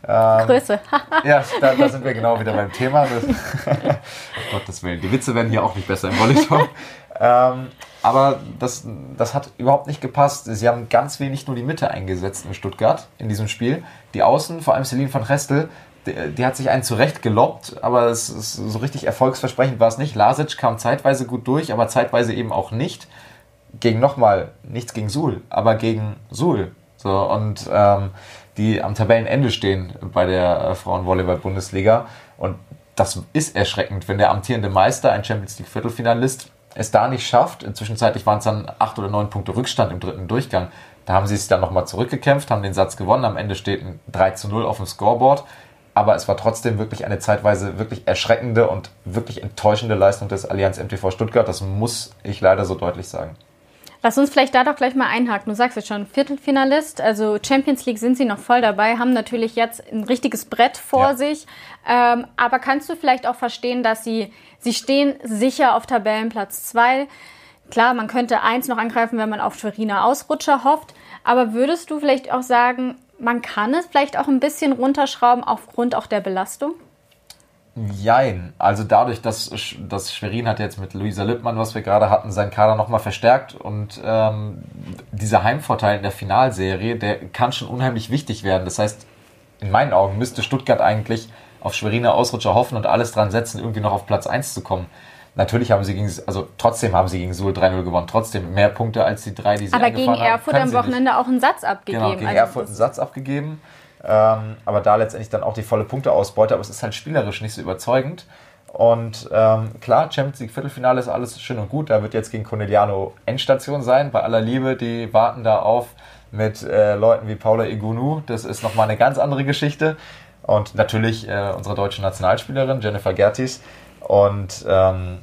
Ähm, Größe. ja, da, da, sind wir genau wieder beim Thema. Das, oh Gottes Willen, die Witze werden hier auch nicht besser im Volleyball. ähm, aber das, das hat überhaupt nicht gepasst. Sie haben ganz wenig nur die Mitte eingesetzt in Stuttgart in diesem Spiel. Die Außen, vor allem Celine van Restel, die, die, hat sich einen zurecht gelobbt, aber es ist, so richtig erfolgsversprechend war es nicht. Lasic kam zeitweise gut durch, aber zeitweise eben auch nicht. Gegen nochmal, nichts gegen Suhl, aber gegen Suhl. So, und ähm, die am Tabellenende stehen bei der äh, Frauenvolleyball-Bundesliga. Und das ist erschreckend, wenn der amtierende Meister, ein Champions League Viertelfinalist, es da nicht schafft, inzwischenzeitlich waren es dann acht oder neun Punkte Rückstand im dritten Durchgang. Da haben sie es dann nochmal zurückgekämpft, haben den Satz gewonnen. Am Ende steht ein 3 zu 0 auf dem Scoreboard. Aber es war trotzdem wirklich eine zeitweise wirklich erschreckende und wirklich enttäuschende Leistung des Allianz MTV Stuttgart. Das muss ich leider so deutlich sagen. Lass uns vielleicht da doch gleich mal einhaken. Du sagst jetzt schon, Viertelfinalist, also Champions League sind sie noch voll dabei, haben natürlich jetzt ein richtiges Brett vor ja. sich. Ähm, aber kannst du vielleicht auch verstehen, dass sie, sie stehen sicher auf Tabellenplatz 2. Klar, man könnte eins noch angreifen, wenn man auf Schweriner Ausrutscher hofft. Aber würdest du vielleicht auch sagen, man kann es vielleicht auch ein bisschen runterschrauben aufgrund auch der Belastung? Jein. Also dadurch, dass, dass Schwerin hat jetzt mit Luisa Lippmann, was wir gerade hatten, seinen Kader nochmal verstärkt und ähm, dieser Heimvorteil in der Finalserie, der kann schon unheimlich wichtig werden. Das heißt, in meinen Augen müsste Stuttgart eigentlich auf Schweriner Ausrutscher hoffen und alles dran setzen, irgendwie noch auf Platz 1 zu kommen. Natürlich haben sie gegen, also trotzdem haben sie gegen Suhl 3-0 gewonnen. Trotzdem mehr Punkte als die drei, die sie Aber gegen Erfurt am Wochenende nicht. auch einen Satz abgegeben. Genau, gegen also Erfurt einen Satz abgegeben. Ähm, aber da letztendlich dann auch die volle Punkteausbeute. Aber es ist halt spielerisch nicht so überzeugend. Und ähm, klar, Champions League Viertelfinale ist alles schön und gut. Da wird jetzt gegen Corneliano Endstation sein. Bei aller Liebe, die warten da auf mit äh, Leuten wie Paula Igunu. Das ist nochmal eine ganz andere Geschichte. Und natürlich äh, unsere deutsche Nationalspielerin Jennifer Gertis. Und ähm,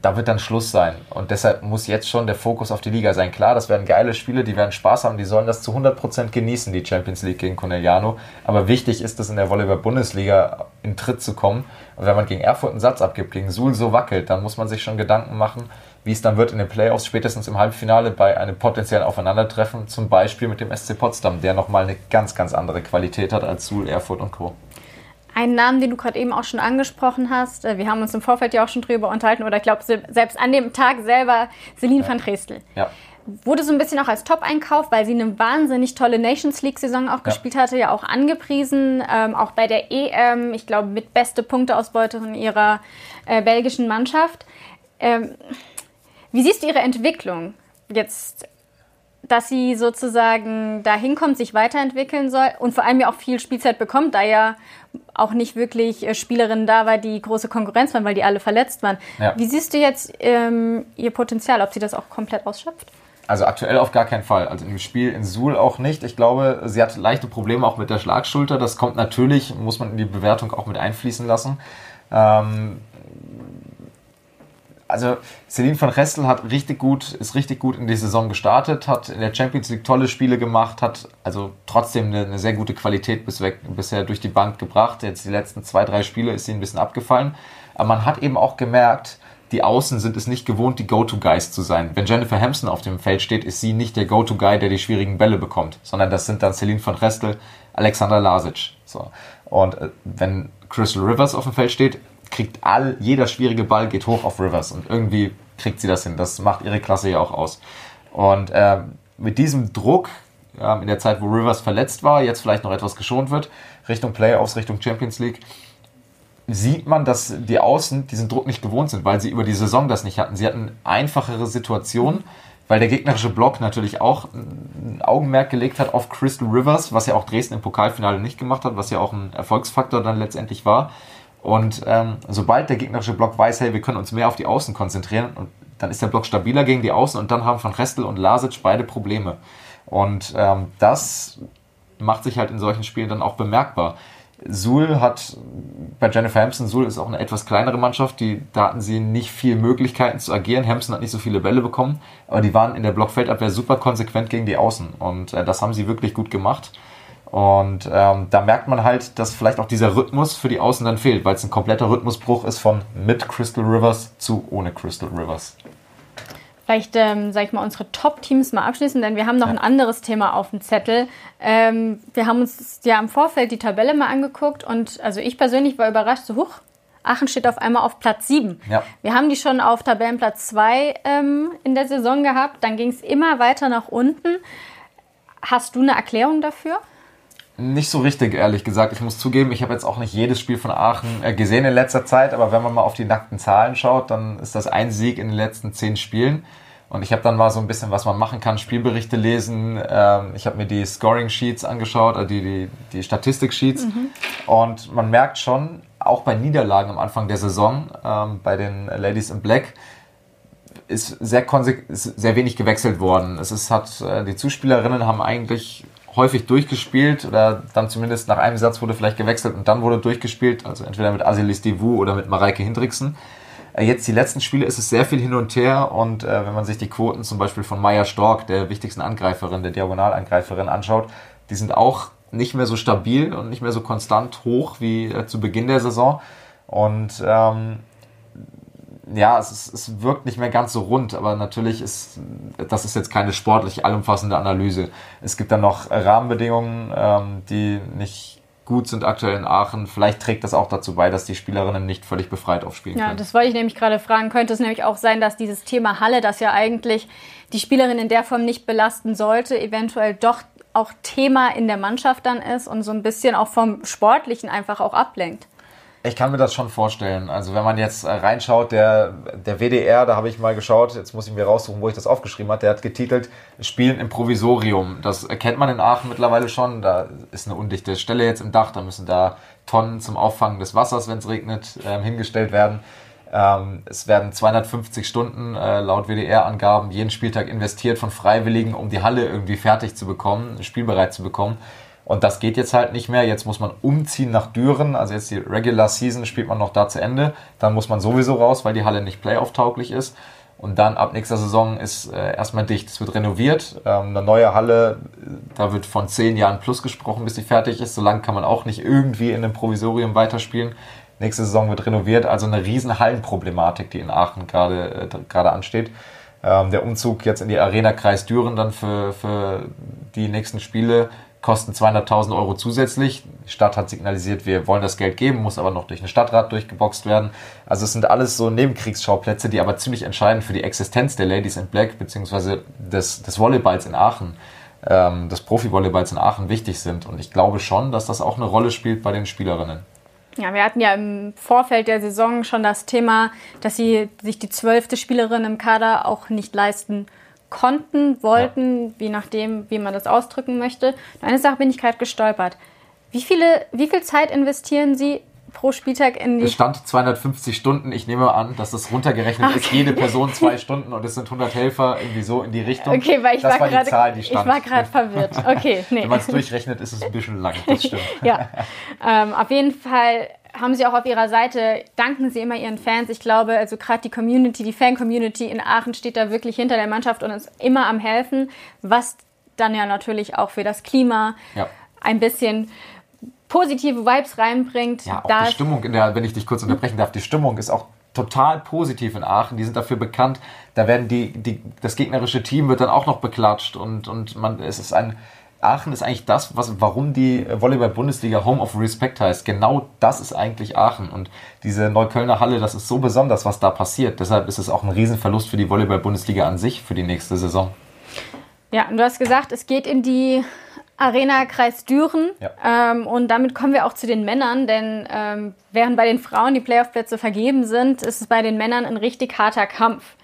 da wird dann Schluss sein. Und deshalb muss jetzt schon der Fokus auf die Liga sein. Klar, das werden geile Spiele, die werden Spaß haben, die sollen das zu 100% genießen, die Champions League gegen Corneliano. Aber wichtig ist es in der Volleyball-Bundesliga in Tritt zu kommen. Und wenn man gegen Erfurt einen Satz abgibt, gegen Suhl so wackelt, dann muss man sich schon Gedanken machen, wie es dann wird in den Playoffs, spätestens im Halbfinale bei einem potenziellen Aufeinandertreffen, zum Beispiel mit dem SC Potsdam, der nochmal eine ganz, ganz andere Qualität hat als Suhl, Erfurt und Co. Ein Namen, den du gerade eben auch schon angesprochen hast, äh, wir haben uns im Vorfeld ja auch schon drüber unterhalten, oder ich glaube, selbst an dem Tag selber, Celine ja. van Drestel. Ja. Wurde so ein bisschen auch als Top-Einkauf, weil sie eine wahnsinnig tolle Nations League-Saison auch ja. gespielt hatte, ja auch angepriesen. Ähm, auch bei der EM, ich glaube, mit beste Punkteausbeuterin ihrer äh, belgischen Mannschaft. Ähm, wie siehst du ihre Entwicklung jetzt dass sie sozusagen da hinkommt, sich weiterentwickeln soll und vor allem ja auch viel Spielzeit bekommt, da ja auch nicht wirklich äh, Spielerinnen da war, die große Konkurrenz waren, weil die alle verletzt waren. Ja. Wie siehst du jetzt ähm, ihr Potenzial, ob sie das auch komplett ausschöpft? Also aktuell auf gar keinen Fall. Also im Spiel in Suhl auch nicht. Ich glaube, sie hat leichte Probleme auch mit der Schlagschulter. Das kommt natürlich, muss man in die Bewertung auch mit einfließen lassen. Ähm, also Celine von Restel hat richtig gut, ist richtig gut in die Saison gestartet, hat in der Champions League tolle Spiele gemacht, hat also trotzdem eine, eine sehr gute Qualität bis weg, bisher durch die Bank gebracht. Jetzt die letzten zwei, drei Spiele ist sie ein bisschen abgefallen. Aber man hat eben auch gemerkt, die Außen sind es nicht gewohnt, die Go-To-Guys zu sein. Wenn Jennifer Hampson auf dem Feld steht, ist sie nicht der Go-To-Guy, der die schwierigen Bälle bekommt, sondern das sind dann Celine von Restel, Alexander Lasic. So. Und äh, wenn Crystal Rivers auf dem Feld steht, kriegt all, jeder schwierige Ball geht hoch auf Rivers und irgendwie kriegt sie das hin. Das macht ihre Klasse ja auch aus. Und äh, mit diesem Druck, äh, in der Zeit, wo Rivers verletzt war, jetzt vielleicht noch etwas geschont wird, Richtung Playoffs, Richtung Champions League, sieht man, dass die Außen diesen Druck nicht gewohnt sind, weil sie über die Saison das nicht hatten. Sie hatten einfachere Situationen, weil der gegnerische Block natürlich auch ein Augenmerk gelegt hat auf Crystal Rivers, was ja auch Dresden im Pokalfinale nicht gemacht hat, was ja auch ein Erfolgsfaktor dann letztendlich war. Und ähm, sobald der gegnerische Block weiß, hey, wir können uns mehr auf die Außen konzentrieren, und dann ist der Block stabiler gegen die Außen und dann haben Van Restel und Lasic beide Probleme. Und ähm, das macht sich halt in solchen Spielen dann auch bemerkbar. Suhl hat bei Jennifer Hampson, Suhl ist auch eine etwas kleinere Mannschaft, die, da hatten sie nicht viel Möglichkeiten zu agieren. Hampson hat nicht so viele Bälle bekommen, aber die waren in der Blockfeldabwehr super konsequent gegen die Außen und äh, das haben sie wirklich gut gemacht. Und ähm, da merkt man halt, dass vielleicht auch dieser Rhythmus für die Außen dann fehlt, weil es ein kompletter Rhythmusbruch ist von mit Crystal Rivers zu ohne Crystal Rivers. Vielleicht, ähm, sag ich mal, unsere Top-Teams mal abschließen, denn wir haben noch ja. ein anderes Thema auf dem Zettel. Ähm, wir haben uns ja im Vorfeld die Tabelle mal angeguckt und also ich persönlich war überrascht, so hoch. Aachen steht auf einmal auf Platz 7. Ja. Wir haben die schon auf Tabellenplatz 2 ähm, in der Saison gehabt. Dann ging es immer weiter nach unten. Hast du eine Erklärung dafür? Nicht so richtig, ehrlich gesagt. Ich muss zugeben, ich habe jetzt auch nicht jedes Spiel von Aachen äh, gesehen in letzter Zeit, aber wenn man mal auf die nackten Zahlen schaut, dann ist das ein Sieg in den letzten zehn Spielen. Und ich habe dann mal so ein bisschen, was man machen kann, Spielberichte lesen. Ähm, ich habe mir die Scoring-Sheets angeschaut, äh, die, die, die Statistik-Sheets. Mhm. Und man merkt schon, auch bei Niederlagen am Anfang der Saison, ähm, bei den Ladies in Black, ist sehr, ist sehr wenig gewechselt worden. Es ist, hat, äh, die Zuspielerinnen haben eigentlich häufig durchgespielt oder dann zumindest nach einem Satz wurde vielleicht gewechselt und dann wurde durchgespielt, also entweder mit Asilis Divu oder mit Mareike Hindriksen. Äh, jetzt die letzten Spiele ist es sehr viel hin und her und äh, wenn man sich die Quoten zum Beispiel von Maya Stork, der wichtigsten Angreiferin, der Diagonalangreiferin anschaut, die sind auch nicht mehr so stabil und nicht mehr so konstant hoch wie äh, zu Beginn der Saison. Und ähm, ja, es, ist, es wirkt nicht mehr ganz so rund, aber natürlich ist das ist jetzt keine sportlich allumfassende Analyse. Es gibt dann noch Rahmenbedingungen, ähm, die nicht gut sind aktuell in Aachen. Vielleicht trägt das auch dazu bei, dass die Spielerinnen nicht völlig befreit aufspielen ja, können. Ja, das wollte ich nämlich gerade fragen. Könnte es nämlich auch sein, dass dieses Thema Halle, das ja eigentlich die Spielerin in der Form nicht belasten sollte, eventuell doch auch Thema in der Mannschaft dann ist und so ein bisschen auch vom Sportlichen einfach auch ablenkt? Ich kann mir das schon vorstellen. Also wenn man jetzt äh, reinschaut, der, der WDR, da habe ich mal geschaut, jetzt muss ich mir raussuchen, wo ich das aufgeschrieben habe, der hat getitelt Spielen im Provisorium. Das erkennt man in Aachen mittlerweile schon. Da ist eine undichte Stelle jetzt im Dach, da müssen da Tonnen zum Auffangen des Wassers, wenn es regnet, ähm, hingestellt werden. Ähm, es werden 250 Stunden äh, laut WDR-Angaben jeden Spieltag investiert von Freiwilligen, um die Halle irgendwie fertig zu bekommen, spielbereit zu bekommen. Und das geht jetzt halt nicht mehr. Jetzt muss man umziehen nach Düren. Also jetzt die Regular Season spielt man noch da zu Ende. Dann muss man sowieso raus, weil die Halle nicht playoff-tauglich ist. Und dann ab nächster Saison ist äh, erstmal dicht. Es wird renoviert. Ähm, eine neue Halle, da wird von zehn Jahren plus gesprochen, bis sie fertig ist. So lange kann man auch nicht irgendwie in einem Provisorium weiterspielen. Nächste Saison wird renoviert. Also eine riesen Hallenproblematik, die in Aachen gerade äh, gerade ansteht. Ähm, der Umzug jetzt in die Arena Kreis Düren dann für, für die nächsten Spiele kosten 200.000 Euro zusätzlich. Die Stadt hat signalisiert, wir wollen das Geld geben, muss aber noch durch einen Stadtrat durchgeboxt werden. Also es sind alles so Nebenkriegsschauplätze, die aber ziemlich entscheidend für die Existenz der Ladies in Black beziehungsweise des, des Volleyballs in Aachen, ähm, des Profi-Volleyballs in Aachen wichtig sind. Und ich glaube schon, dass das auch eine Rolle spielt bei den Spielerinnen. Ja, wir hatten ja im Vorfeld der Saison schon das Thema, dass sie sich die zwölfte Spielerin im Kader auch nicht leisten konnten, wollten, ja. je nachdem, wie man das ausdrücken möchte. Eine Sache bin ich gerade gestolpert. Wie, viele, wie viel Zeit investieren Sie pro Spieltag in die. Es stand 250 Stunden. Ich nehme an, dass das runtergerechnet okay. ist. Jede Person zwei Stunden und es sind 100 Helfer irgendwie so in die Richtung. Okay, weil ich das war, war die Zahl, die stand. Ich war gerade verwirrt. Okay, nee. Wenn man es durchrechnet, ist es ein bisschen lang. Das stimmt. ja, ähm, auf jeden Fall haben sie auch auf ihrer Seite, danken sie immer ihren Fans. Ich glaube, also gerade die Community, die Fan-Community in Aachen steht da wirklich hinter der Mannschaft und ist immer am helfen, was dann ja natürlich auch für das Klima ja. ein bisschen positive Vibes reinbringt. Ja, auch die Stimmung, in der, wenn ich dich kurz unterbrechen darf, die Stimmung ist auch total positiv in Aachen. Die sind dafür bekannt. Da werden die, die, das gegnerische Team wird dann auch noch beklatscht und, und man, es ist ein, Aachen ist eigentlich das, was, warum die Volleyball-Bundesliga Home of Respect heißt. Genau das ist eigentlich Aachen. Und diese Neuköllner Halle, das ist so besonders, was da passiert. Deshalb ist es auch ein Riesenverlust für die Volleyball-Bundesliga an sich für die nächste Saison. Ja, und du hast gesagt, es geht in die Arena Kreis Düren. Ja. Ähm, und damit kommen wir auch zu den Männern, denn ähm, während bei den Frauen die Playoff-Plätze vergeben sind, ist es bei den Männern ein richtig harter Kampf.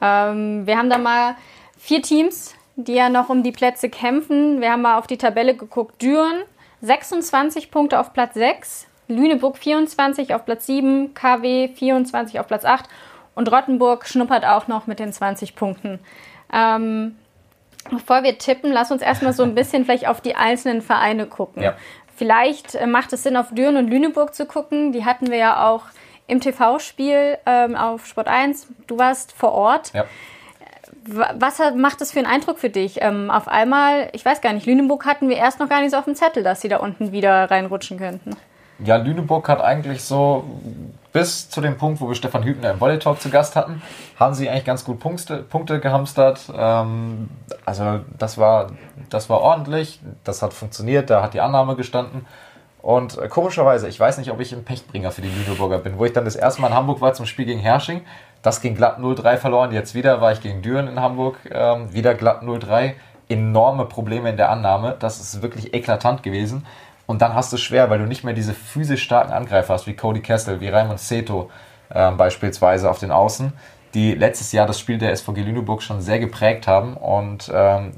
Ähm, wir haben da mal vier Teams die ja noch um die Plätze kämpfen. Wir haben mal auf die Tabelle geguckt. Düren 26 Punkte auf Platz 6, Lüneburg 24 auf Platz 7, KW 24 auf Platz 8 und Rottenburg schnuppert auch noch mit den 20 Punkten. Ähm, bevor wir tippen, lass uns erstmal so ein bisschen vielleicht auf die einzelnen Vereine gucken. Ja. Vielleicht äh, macht es Sinn, auf Düren und Lüneburg zu gucken. Die hatten wir ja auch im TV-Spiel ähm, auf Sport 1. Du warst vor Ort. Ja. Was macht das für einen Eindruck für dich? Ähm, auf einmal, ich weiß gar nicht, Lüneburg hatten wir erst noch gar nicht so auf dem Zettel, dass sie da unten wieder reinrutschen könnten. Ja, Lüneburg hat eigentlich so bis zu dem Punkt, wo wir Stefan Hübner im Volley Talk zu Gast hatten, haben sie eigentlich ganz gut Punkte, Punkte gehamstert. Ähm, also das war, das war ordentlich, das hat funktioniert, da hat die Annahme gestanden. Und äh, komischerweise, ich weiß nicht, ob ich ein Pechbringer für die Lüneburger bin, wo ich dann das erste Mal in Hamburg war zum Spiel gegen Hersching das ging glatt 0-3 verloren. Jetzt wieder war ich gegen Düren in Hamburg. Ähm, wieder glatt 0-3. Enorme Probleme in der Annahme. Das ist wirklich eklatant gewesen. Und dann hast du es schwer, weil du nicht mehr diese physisch starken Angreifer hast, wie Cody Kessel, wie Raymond Seto äh, beispielsweise auf den Außen, die letztes Jahr das Spiel der SVG Lüneburg schon sehr geprägt haben. Und ähm,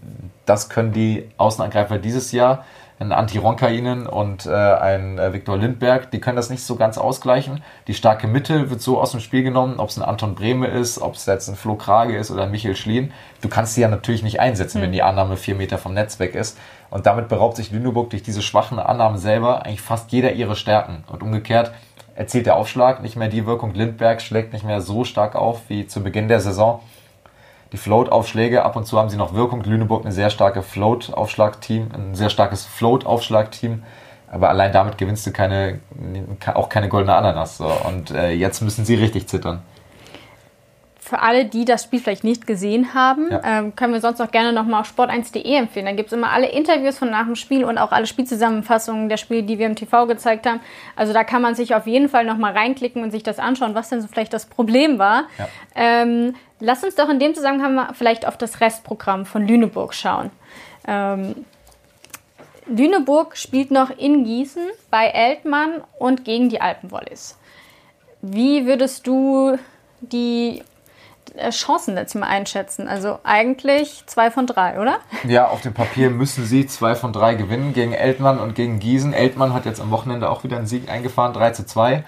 das können die Außenangreifer dieses Jahr ein Anti-Ronkainen und äh, ein äh, Viktor Lindberg, die können das nicht so ganz ausgleichen. Die starke Mitte wird so aus dem Spiel genommen, ob es ein Anton Brehme ist, ob es jetzt ein Flo Krage ist oder ein Michael Schlien. Du kannst sie ja natürlich nicht einsetzen, mhm. wenn hm. die Annahme vier Meter vom Netz weg ist. Und damit beraubt sich Lüneburg durch diese schwachen Annahmen selber eigentlich fast jeder ihre Stärken. Und umgekehrt erzielt der Aufschlag nicht mehr die Wirkung. Lindberg schlägt nicht mehr so stark auf wie zu Beginn der Saison die Float-Aufschläge. Ab und zu haben sie noch Wirkung. Lüneburg eine sehr starke Float-Aufschlag-Team, ein sehr starkes Float-Aufschlag-Team. Aber allein damit gewinnst du keine, auch keine goldene Ananas. So. Und äh, jetzt müssen sie richtig zittern für alle, die das Spiel vielleicht nicht gesehen haben, ja. ähm, können wir sonst auch gerne nochmal auf sport1.de empfehlen. Da gibt es immer alle Interviews von nach dem Spiel und auch alle Spielzusammenfassungen der Spiele, die wir im TV gezeigt haben. Also da kann man sich auf jeden Fall nochmal reinklicken und sich das anschauen, was denn so vielleicht das Problem war. Ja. Ähm, lass uns doch in dem Zusammenhang vielleicht auf das Restprogramm von Lüneburg schauen. Ähm, Lüneburg spielt noch in Gießen bei Eltmann und gegen die Alpenwollis. Wie würdest du die äh, Chancen jetzt mal einschätzen? Also eigentlich zwei von drei, oder? Ja, auf dem Papier müssen sie zwei von drei gewinnen gegen Eltmann und gegen Gießen. Eltmann hat jetzt am Wochenende auch wieder einen Sieg eingefahren, 3 zu 2.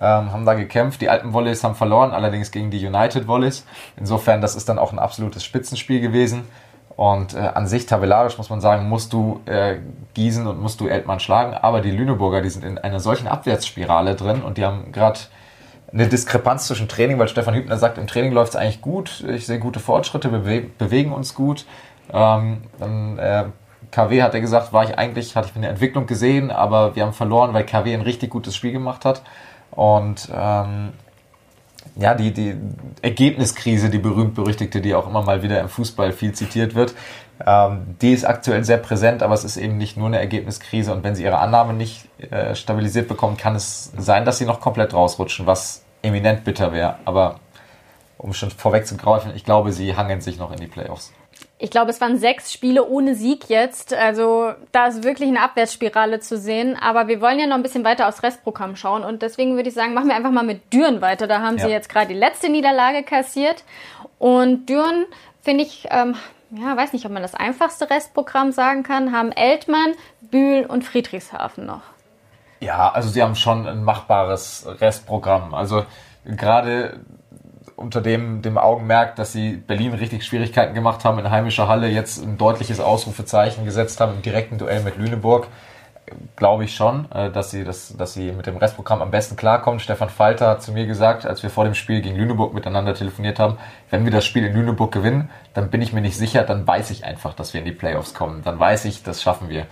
Ähm, haben da gekämpft. Die alten Volleys haben verloren, allerdings gegen die United Volleys. Insofern, das ist dann auch ein absolutes Spitzenspiel gewesen. Und äh, an sich tabellarisch muss man sagen, musst du äh, Gießen und musst du Eltmann schlagen. Aber die Lüneburger, die sind in einer solchen Abwärtsspirale drin und die haben gerade eine Diskrepanz zwischen Training, weil Stefan Hübner sagt, im Training läuft es eigentlich gut, ich sehe gute Fortschritte, wir bewegen uns gut. Ähm, dann äh, KW hat er gesagt, war ich eigentlich, hatte ich eine Entwicklung gesehen, aber wir haben verloren, weil KW ein richtig gutes Spiel gemacht hat. Und ähm, ja, die, die Ergebniskrise, die berühmt-berüchtigte, die auch immer mal wieder im Fußball viel zitiert wird, ähm, die ist aktuell sehr präsent, aber es ist eben nicht nur eine Ergebniskrise. Und wenn sie ihre Annahme nicht äh, stabilisiert bekommen, kann es sein, dass sie noch komplett rausrutschen, was eminent bitter wäre. Aber um schon vorwegzugreifen, ich glaube, sie hangeln sich noch in die Playoffs. Ich glaube, es waren sechs Spiele ohne Sieg jetzt. Also da ist wirklich eine Abwärtsspirale zu sehen. Aber wir wollen ja noch ein bisschen weiter aufs Restprogramm schauen. Und deswegen würde ich sagen, machen wir einfach mal mit Düren weiter. Da haben ja. sie jetzt gerade die letzte Niederlage kassiert. Und Düren, finde ich, ähm, ja, weiß nicht, ob man das einfachste Restprogramm sagen kann, haben Eltmann, Bühl und Friedrichshafen noch. Ja, also sie haben schon ein machbares Restprogramm. Also gerade unter dem, dem Augenmerk, dass sie Berlin richtig Schwierigkeiten gemacht haben in heimischer Halle, jetzt ein deutliches Ausrufezeichen gesetzt haben im direkten Duell mit Lüneburg, glaube ich schon, äh, dass sie, das, dass sie mit dem Restprogramm am besten klarkommen. Stefan Falter hat zu mir gesagt, als wir vor dem Spiel gegen Lüneburg miteinander telefoniert haben, wenn wir das Spiel in Lüneburg gewinnen, dann bin ich mir nicht sicher, dann weiß ich einfach, dass wir in die Playoffs kommen. Dann weiß ich, das schaffen wir.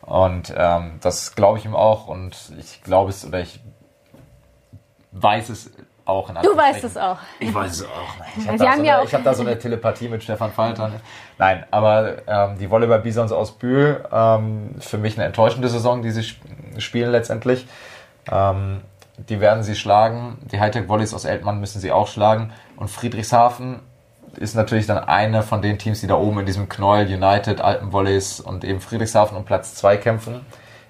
Und ähm, das glaube ich ihm auch und ich glaube es oder ich weiß es auch Du weißt es auch. Ich weiß es auch. Ich habe da, so ja hab da, so eine Telepathie mit Stefan Falter. Nein, aber ähm, die Volleyball Bisons aus Bühl, ähm, für mich eine enttäuschende Saison, die sie spielen letztendlich. Ähm, die werden sie schlagen. Die Hightech Volleys aus Eltmann müssen sie auch schlagen. Und Friedrichshafen ist natürlich dann eine von den Teams, die da oben in diesem Knäuel United, Alpen Volleys und eben Friedrichshafen um Platz 2 kämpfen.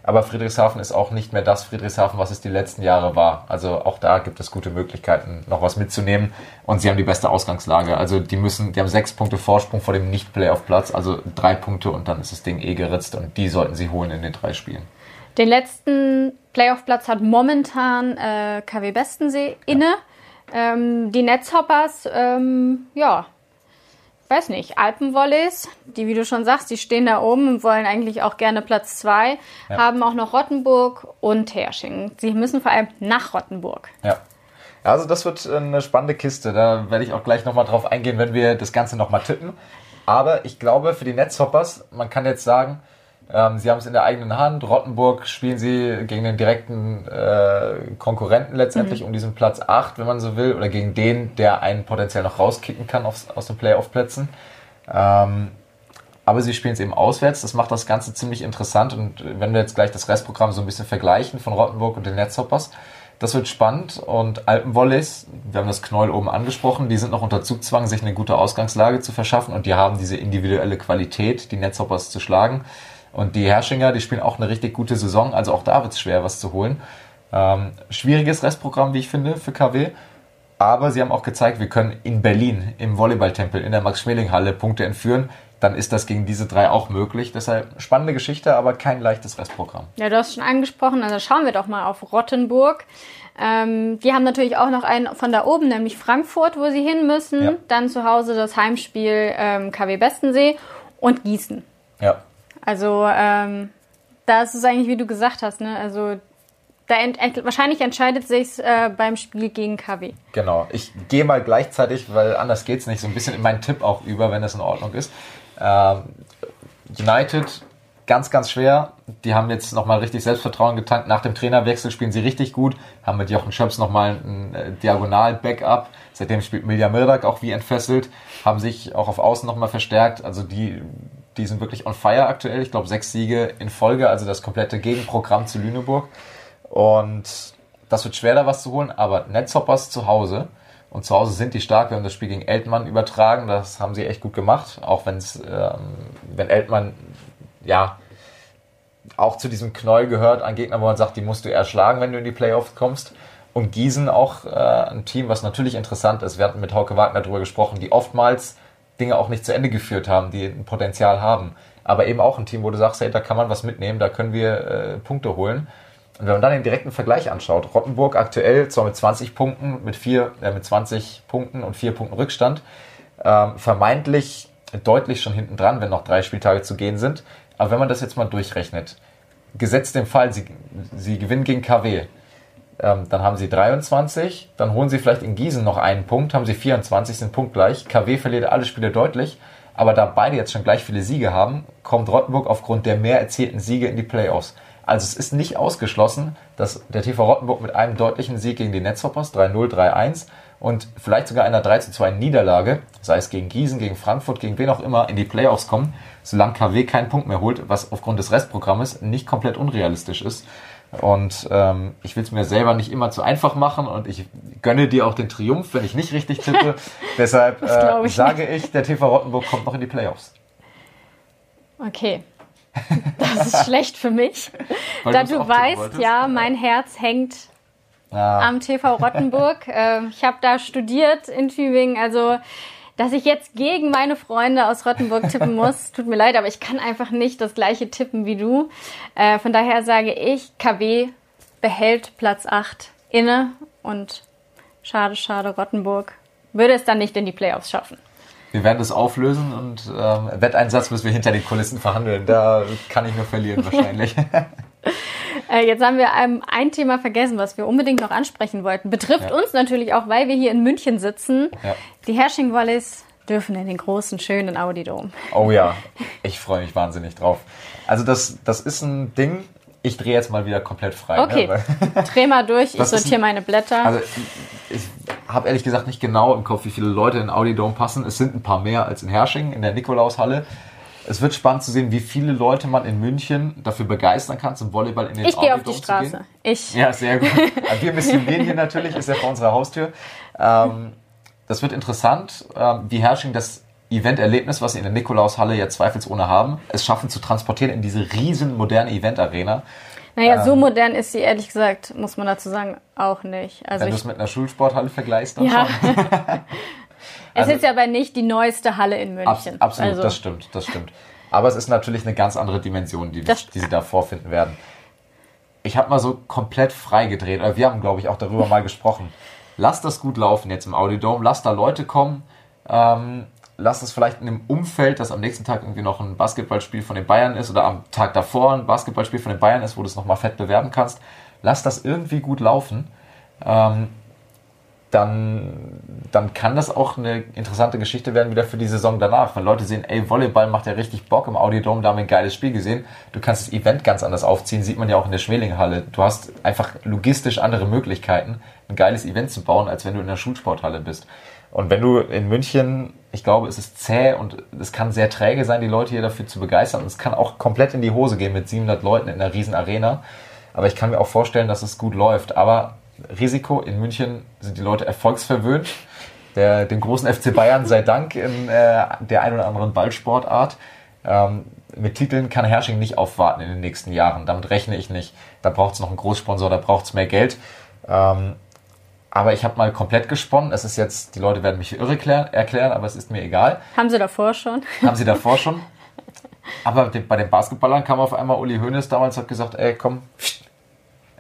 Aber Friedrichshafen ist auch nicht mehr das Friedrichshafen, was es die letzten Jahre war. Also auch da gibt es gute Möglichkeiten, noch was mitzunehmen. Und sie haben die beste Ausgangslage. Also die müssen, die haben sechs Punkte Vorsprung vor dem Nicht-Playoff-Platz, also drei Punkte und dann ist das Ding eh geritzt und die sollten sie holen in den drei Spielen. Den letzten Playoff-Platz hat momentan äh, KW Bestensee inne. Ja. Ähm, die Netzhoppers, ähm, ja, weiß nicht, Alpenvolleys, die, wie du schon sagst, die stehen da oben und wollen eigentlich auch gerne Platz zwei, ja. haben auch noch Rottenburg und Hersching. Sie müssen vor allem nach Rottenburg. Ja. Also das wird eine spannende Kiste. Da werde ich auch gleich nochmal drauf eingehen, wenn wir das Ganze nochmal tippen. Aber ich glaube, für die Netzhoppers, man kann jetzt sagen, ähm, sie haben es in der eigenen Hand. Rottenburg spielen sie gegen den direkten äh, Konkurrenten letztendlich mhm. um diesen Platz 8, wenn man so will, oder gegen den, der einen potenziell noch rauskicken kann aufs, aus den Playoff-Plätzen. Ähm, aber sie spielen es eben auswärts. Das macht das Ganze ziemlich interessant. Und wenn wir jetzt gleich das Restprogramm so ein bisschen vergleichen von Rottenburg und den Netzhoppers, das wird spannend. Und Alpenvolleys, wir haben das Knäuel oben angesprochen, die sind noch unter Zugzwang, sich eine gute Ausgangslage zu verschaffen. Und die haben diese individuelle Qualität, die Netzhoppers zu schlagen. Und die Herrschinger, die spielen auch eine richtig gute Saison, also auch da wird es schwer, was zu holen. Ähm, schwieriges Restprogramm, wie ich finde, für KW. Aber sie haben auch gezeigt, wir können in Berlin im Volleyballtempel in der Max-Schmeling-Halle Punkte entführen. Dann ist das gegen diese drei auch möglich. Deshalb spannende Geschichte, aber kein leichtes Restprogramm. Ja, du hast schon angesprochen, also schauen wir doch mal auf Rottenburg. Ähm, die haben natürlich auch noch einen von da oben, nämlich Frankfurt, wo sie hin müssen. Ja. Dann zu Hause das Heimspiel ähm, KW Bestensee und Gießen. Ja, also ähm, da ist es eigentlich, wie du gesagt hast, ne? Also da ent wahrscheinlich entscheidet sich äh, beim Spiel gegen KW. Genau. Ich gehe mal gleichzeitig, weil anders geht's nicht, so ein bisschen in meinen Tipp auch über, wenn das in Ordnung ist. Ähm, United ganz, ganz schwer. Die haben jetzt nochmal richtig Selbstvertrauen getankt. Nach dem Trainerwechsel spielen sie richtig gut. Haben mit Jochen Schöps nochmal ein äh, Diagonal-Backup. Seitdem spielt Milja Mirdak auch wie entfesselt. Haben sich auch auf Außen nochmal verstärkt. Also die die sind wirklich on fire aktuell. Ich glaube, sechs Siege in Folge, also das komplette Gegenprogramm zu Lüneburg. Und das wird schwer, da was zu holen, aber Netzhoppers zu Hause. Und zu Hause sind die stark. Wir haben das Spiel gegen Eltmann übertragen. Das haben sie echt gut gemacht. Auch wenn's, ähm, wenn Eltmann, ja, auch zu diesem Knäuel gehört, ein Gegner, wo man sagt, die musst du eher schlagen, wenn du in die Playoffs kommst. Und Gießen auch äh, ein Team, was natürlich interessant ist. Wir hatten mit Hauke Wagner darüber gesprochen, die oftmals Dinge auch nicht zu Ende geführt haben, die ein Potenzial haben. Aber eben auch ein Team, wo du sagst, hey, da kann man was mitnehmen, da können wir äh, Punkte holen. Und wenn man dann den direkten Vergleich anschaut, Rottenburg aktuell zwar mit 20 Punkten, mit, vier, äh, mit 20 Punkten und vier Punkten Rückstand, ähm, vermeintlich deutlich schon hinten dran, wenn noch drei Spieltage zu gehen sind. Aber wenn man das jetzt mal durchrechnet, gesetzt den Fall, sie, sie gewinnen gegen KW, ähm, dann haben sie 23, dann holen sie vielleicht in Gießen noch einen Punkt, haben sie 24, sind punktgleich. KW verliert alle Spiele deutlich, aber da beide jetzt schon gleich viele Siege haben, kommt Rottenburg aufgrund der mehr erzielten Siege in die Playoffs. Also es ist nicht ausgeschlossen, dass der TV Rottenburg mit einem deutlichen Sieg gegen die Netzhoppers 3-0, 3-1 und vielleicht sogar einer 3 2 Niederlage, sei es gegen Gießen, gegen Frankfurt, gegen wen auch immer, in die Playoffs kommen, solange KW keinen Punkt mehr holt, was aufgrund des Restprogrammes nicht komplett unrealistisch ist. Und ähm, ich will es mir selber nicht immer zu einfach machen und ich gönne dir auch den Triumph, wenn ich nicht richtig tippe. Deshalb äh, ich sage ich, der TV Rottenburg kommt noch in die Playoffs. Okay. Das ist schlecht für mich. da du weißt, ja, mein Herz hängt ja. am TV Rottenburg. Äh, ich habe da studiert in Tübingen, also dass ich jetzt gegen meine Freunde aus Rottenburg tippen muss. Tut mir leid, aber ich kann einfach nicht das gleiche tippen wie du. Äh, von daher sage ich, KW behält Platz 8 inne und schade, schade, Rottenburg würde es dann nicht in die Playoffs schaffen. Wir werden das auflösen und ähm, Wetteinsatz müssen wir hinter den Kulissen verhandeln. Da kann ich nur verlieren wahrscheinlich. Äh, jetzt haben wir ähm, ein Thema vergessen, was wir unbedingt noch ansprechen wollten. Betrifft ja. uns natürlich auch, weil wir hier in München sitzen. Ja. Die Hersching Wallis dürfen in den großen, schönen Audi Dome. Oh ja, ich freue mich wahnsinnig drauf. Also das, das ist ein Ding, ich drehe jetzt mal wieder komplett frei. Ne? Okay, ne? dreh mal durch, ich sortiere meine Blätter. Also ich, ich habe ehrlich gesagt nicht genau im Kopf, wie viele Leute in Audi Dome passen. Es sind ein paar mehr als in Hersching, in der Nikolaushalle es wird spannend zu sehen, wie viele Leute man in München dafür begeistern kann, zum Volleyball in den Ich gehe auf die Straße. Ich. Ja, sehr gut. Wir missionieren hier natürlich, ist ja vor unserer Haustür. Ähm, das wird interessant, ähm, wie Herrsching das Event-Erlebnis, was sie in der Nikolaushalle ja zweifelsohne haben, es schaffen zu transportieren in diese riesen moderne Event-Arena. Naja, ähm, so modern ist sie ehrlich gesagt, muss man dazu sagen, auch nicht. Also wenn du es mit einer Schulsporthalle vergleichst, dann ja. schon. Also, es ist aber nicht die neueste Halle in München. Ab, absolut, also. das stimmt, das stimmt. Aber es ist natürlich eine ganz andere Dimension, die, die sie da vorfinden werden. Ich habe mal so komplett freigedreht, oder wir haben, glaube ich, auch darüber mal gesprochen. Lass das gut laufen jetzt im Audiodome, lass da Leute kommen, ähm, lass es vielleicht in einem Umfeld, dass am nächsten Tag irgendwie noch ein Basketballspiel von den Bayern ist oder am Tag davor ein Basketballspiel von den Bayern ist, wo du es nochmal fett bewerben kannst. Lass das irgendwie gut laufen. Ähm, dann, dann kann das auch eine interessante Geschichte werden wieder für die Saison danach. Wenn Leute sehen, ey, Volleyball macht ja richtig Bock im Audiodom, da haben wir ein geiles Spiel gesehen. Du kannst das Event ganz anders aufziehen, sieht man ja auch in der Schwelinghalle. Du hast einfach logistisch andere Möglichkeiten, ein geiles Event zu bauen, als wenn du in der Schulsporthalle bist. Und wenn du in München, ich glaube, es ist zäh und es kann sehr träge sein, die Leute hier dafür zu begeistern. Und es kann auch komplett in die Hose gehen mit 700 Leuten in einer riesen Arena. Aber ich kann mir auch vorstellen, dass es gut läuft. Aber Risiko. In München sind die Leute erfolgsverwöhnt. Der, dem großen FC Bayern sei Dank in äh, der ein oder anderen Ballsportart. Ähm, mit Titeln kann Hersching nicht aufwarten in den nächsten Jahren. Damit rechne ich nicht. Da braucht es noch einen Großsponsor, da braucht es mehr Geld. Ähm, aber ich habe mal komplett gesponnen. Es ist jetzt, die Leute werden mich irre erklären, erklären, aber es ist mir egal. Haben sie davor schon? Haben sie davor schon. Aber bei den Basketballern kam auf einmal Uli Hoeneß damals hat gesagt, ey komm,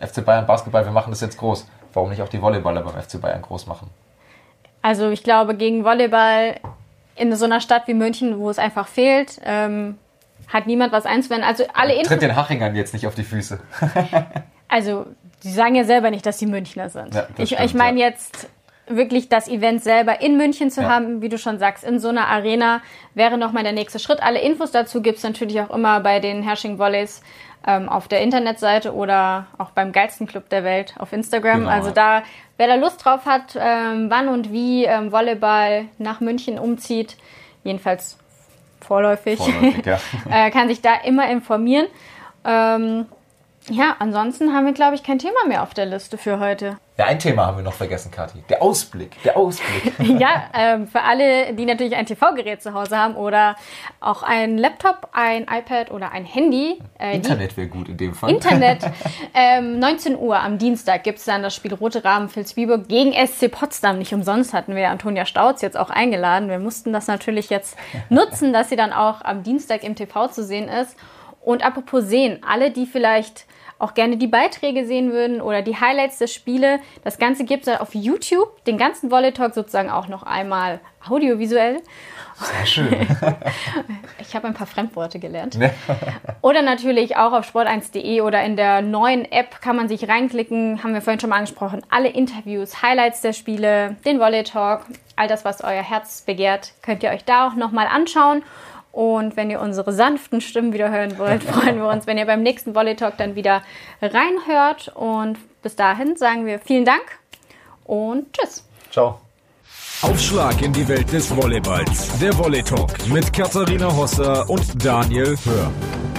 FC Bayern Basketball, wir machen das jetzt groß. Warum nicht auch die Volleyballer beim FC Bayern groß machen? Also ich glaube, gegen Volleyball in so einer Stadt wie München, wo es einfach fehlt, ähm, hat niemand was einzuwenden. Also alle Tritt den Hachingern jetzt nicht auf die Füße. also, sie sagen ja selber nicht, dass sie Münchner sind. Ja, ich ich meine ja. jetzt wirklich das Event selber in München zu ja. haben, wie du schon sagst, in so einer Arena wäre nochmal der nächste Schritt. Alle Infos dazu gibt es natürlich auch immer bei den Hersching Volleys ähm, auf der Internetseite oder auch beim geilsten Club der Welt auf Instagram. Genau. Also da, wer da Lust drauf hat, ähm, wann und wie ähm, Volleyball nach München umzieht, jedenfalls vorläufig, vorläufig ja. äh, kann sich da immer informieren. Ähm, ja, ansonsten haben wir, glaube ich, kein Thema mehr auf der Liste für heute. Ja, ein Thema haben wir noch vergessen, Kathi. Der Ausblick. Der Ausblick. ja, ähm, für alle, die natürlich ein TV-Gerät zu Hause haben oder auch ein Laptop, ein iPad oder ein Handy. Äh, Internet wäre gut in dem Fall. Internet. Ähm, 19 Uhr am Dienstag gibt es dann das Spiel Rote Rahmen Vilsbiburg gegen SC Potsdam. Nicht umsonst hatten wir Antonia Stauz jetzt auch eingeladen. Wir mussten das natürlich jetzt nutzen, dass sie dann auch am Dienstag im TV zu sehen ist. Und apropos sehen, alle, die vielleicht auch gerne die Beiträge sehen würden oder die Highlights der Spiele. Das Ganze gibt es auf YouTube, den ganzen Volley Talk sozusagen auch noch einmal audiovisuell. Sehr schön. ich habe ein paar Fremdworte gelernt. oder natürlich auch auf sport1.de oder in der neuen App kann man sich reinklicken, haben wir vorhin schon mal angesprochen. Alle Interviews, Highlights der Spiele, den Volley Talk, all das, was euer Herz begehrt, könnt ihr euch da auch nochmal anschauen. Und wenn ihr unsere sanften Stimmen wieder hören wollt, freuen wir uns, wenn ihr beim nächsten Volley Talk dann wieder reinhört. Und bis dahin sagen wir vielen Dank und tschüss. Ciao. Aufschlag in die Welt des Volleyballs. Der Volley Talk mit Katharina Hosser und Daniel Hör.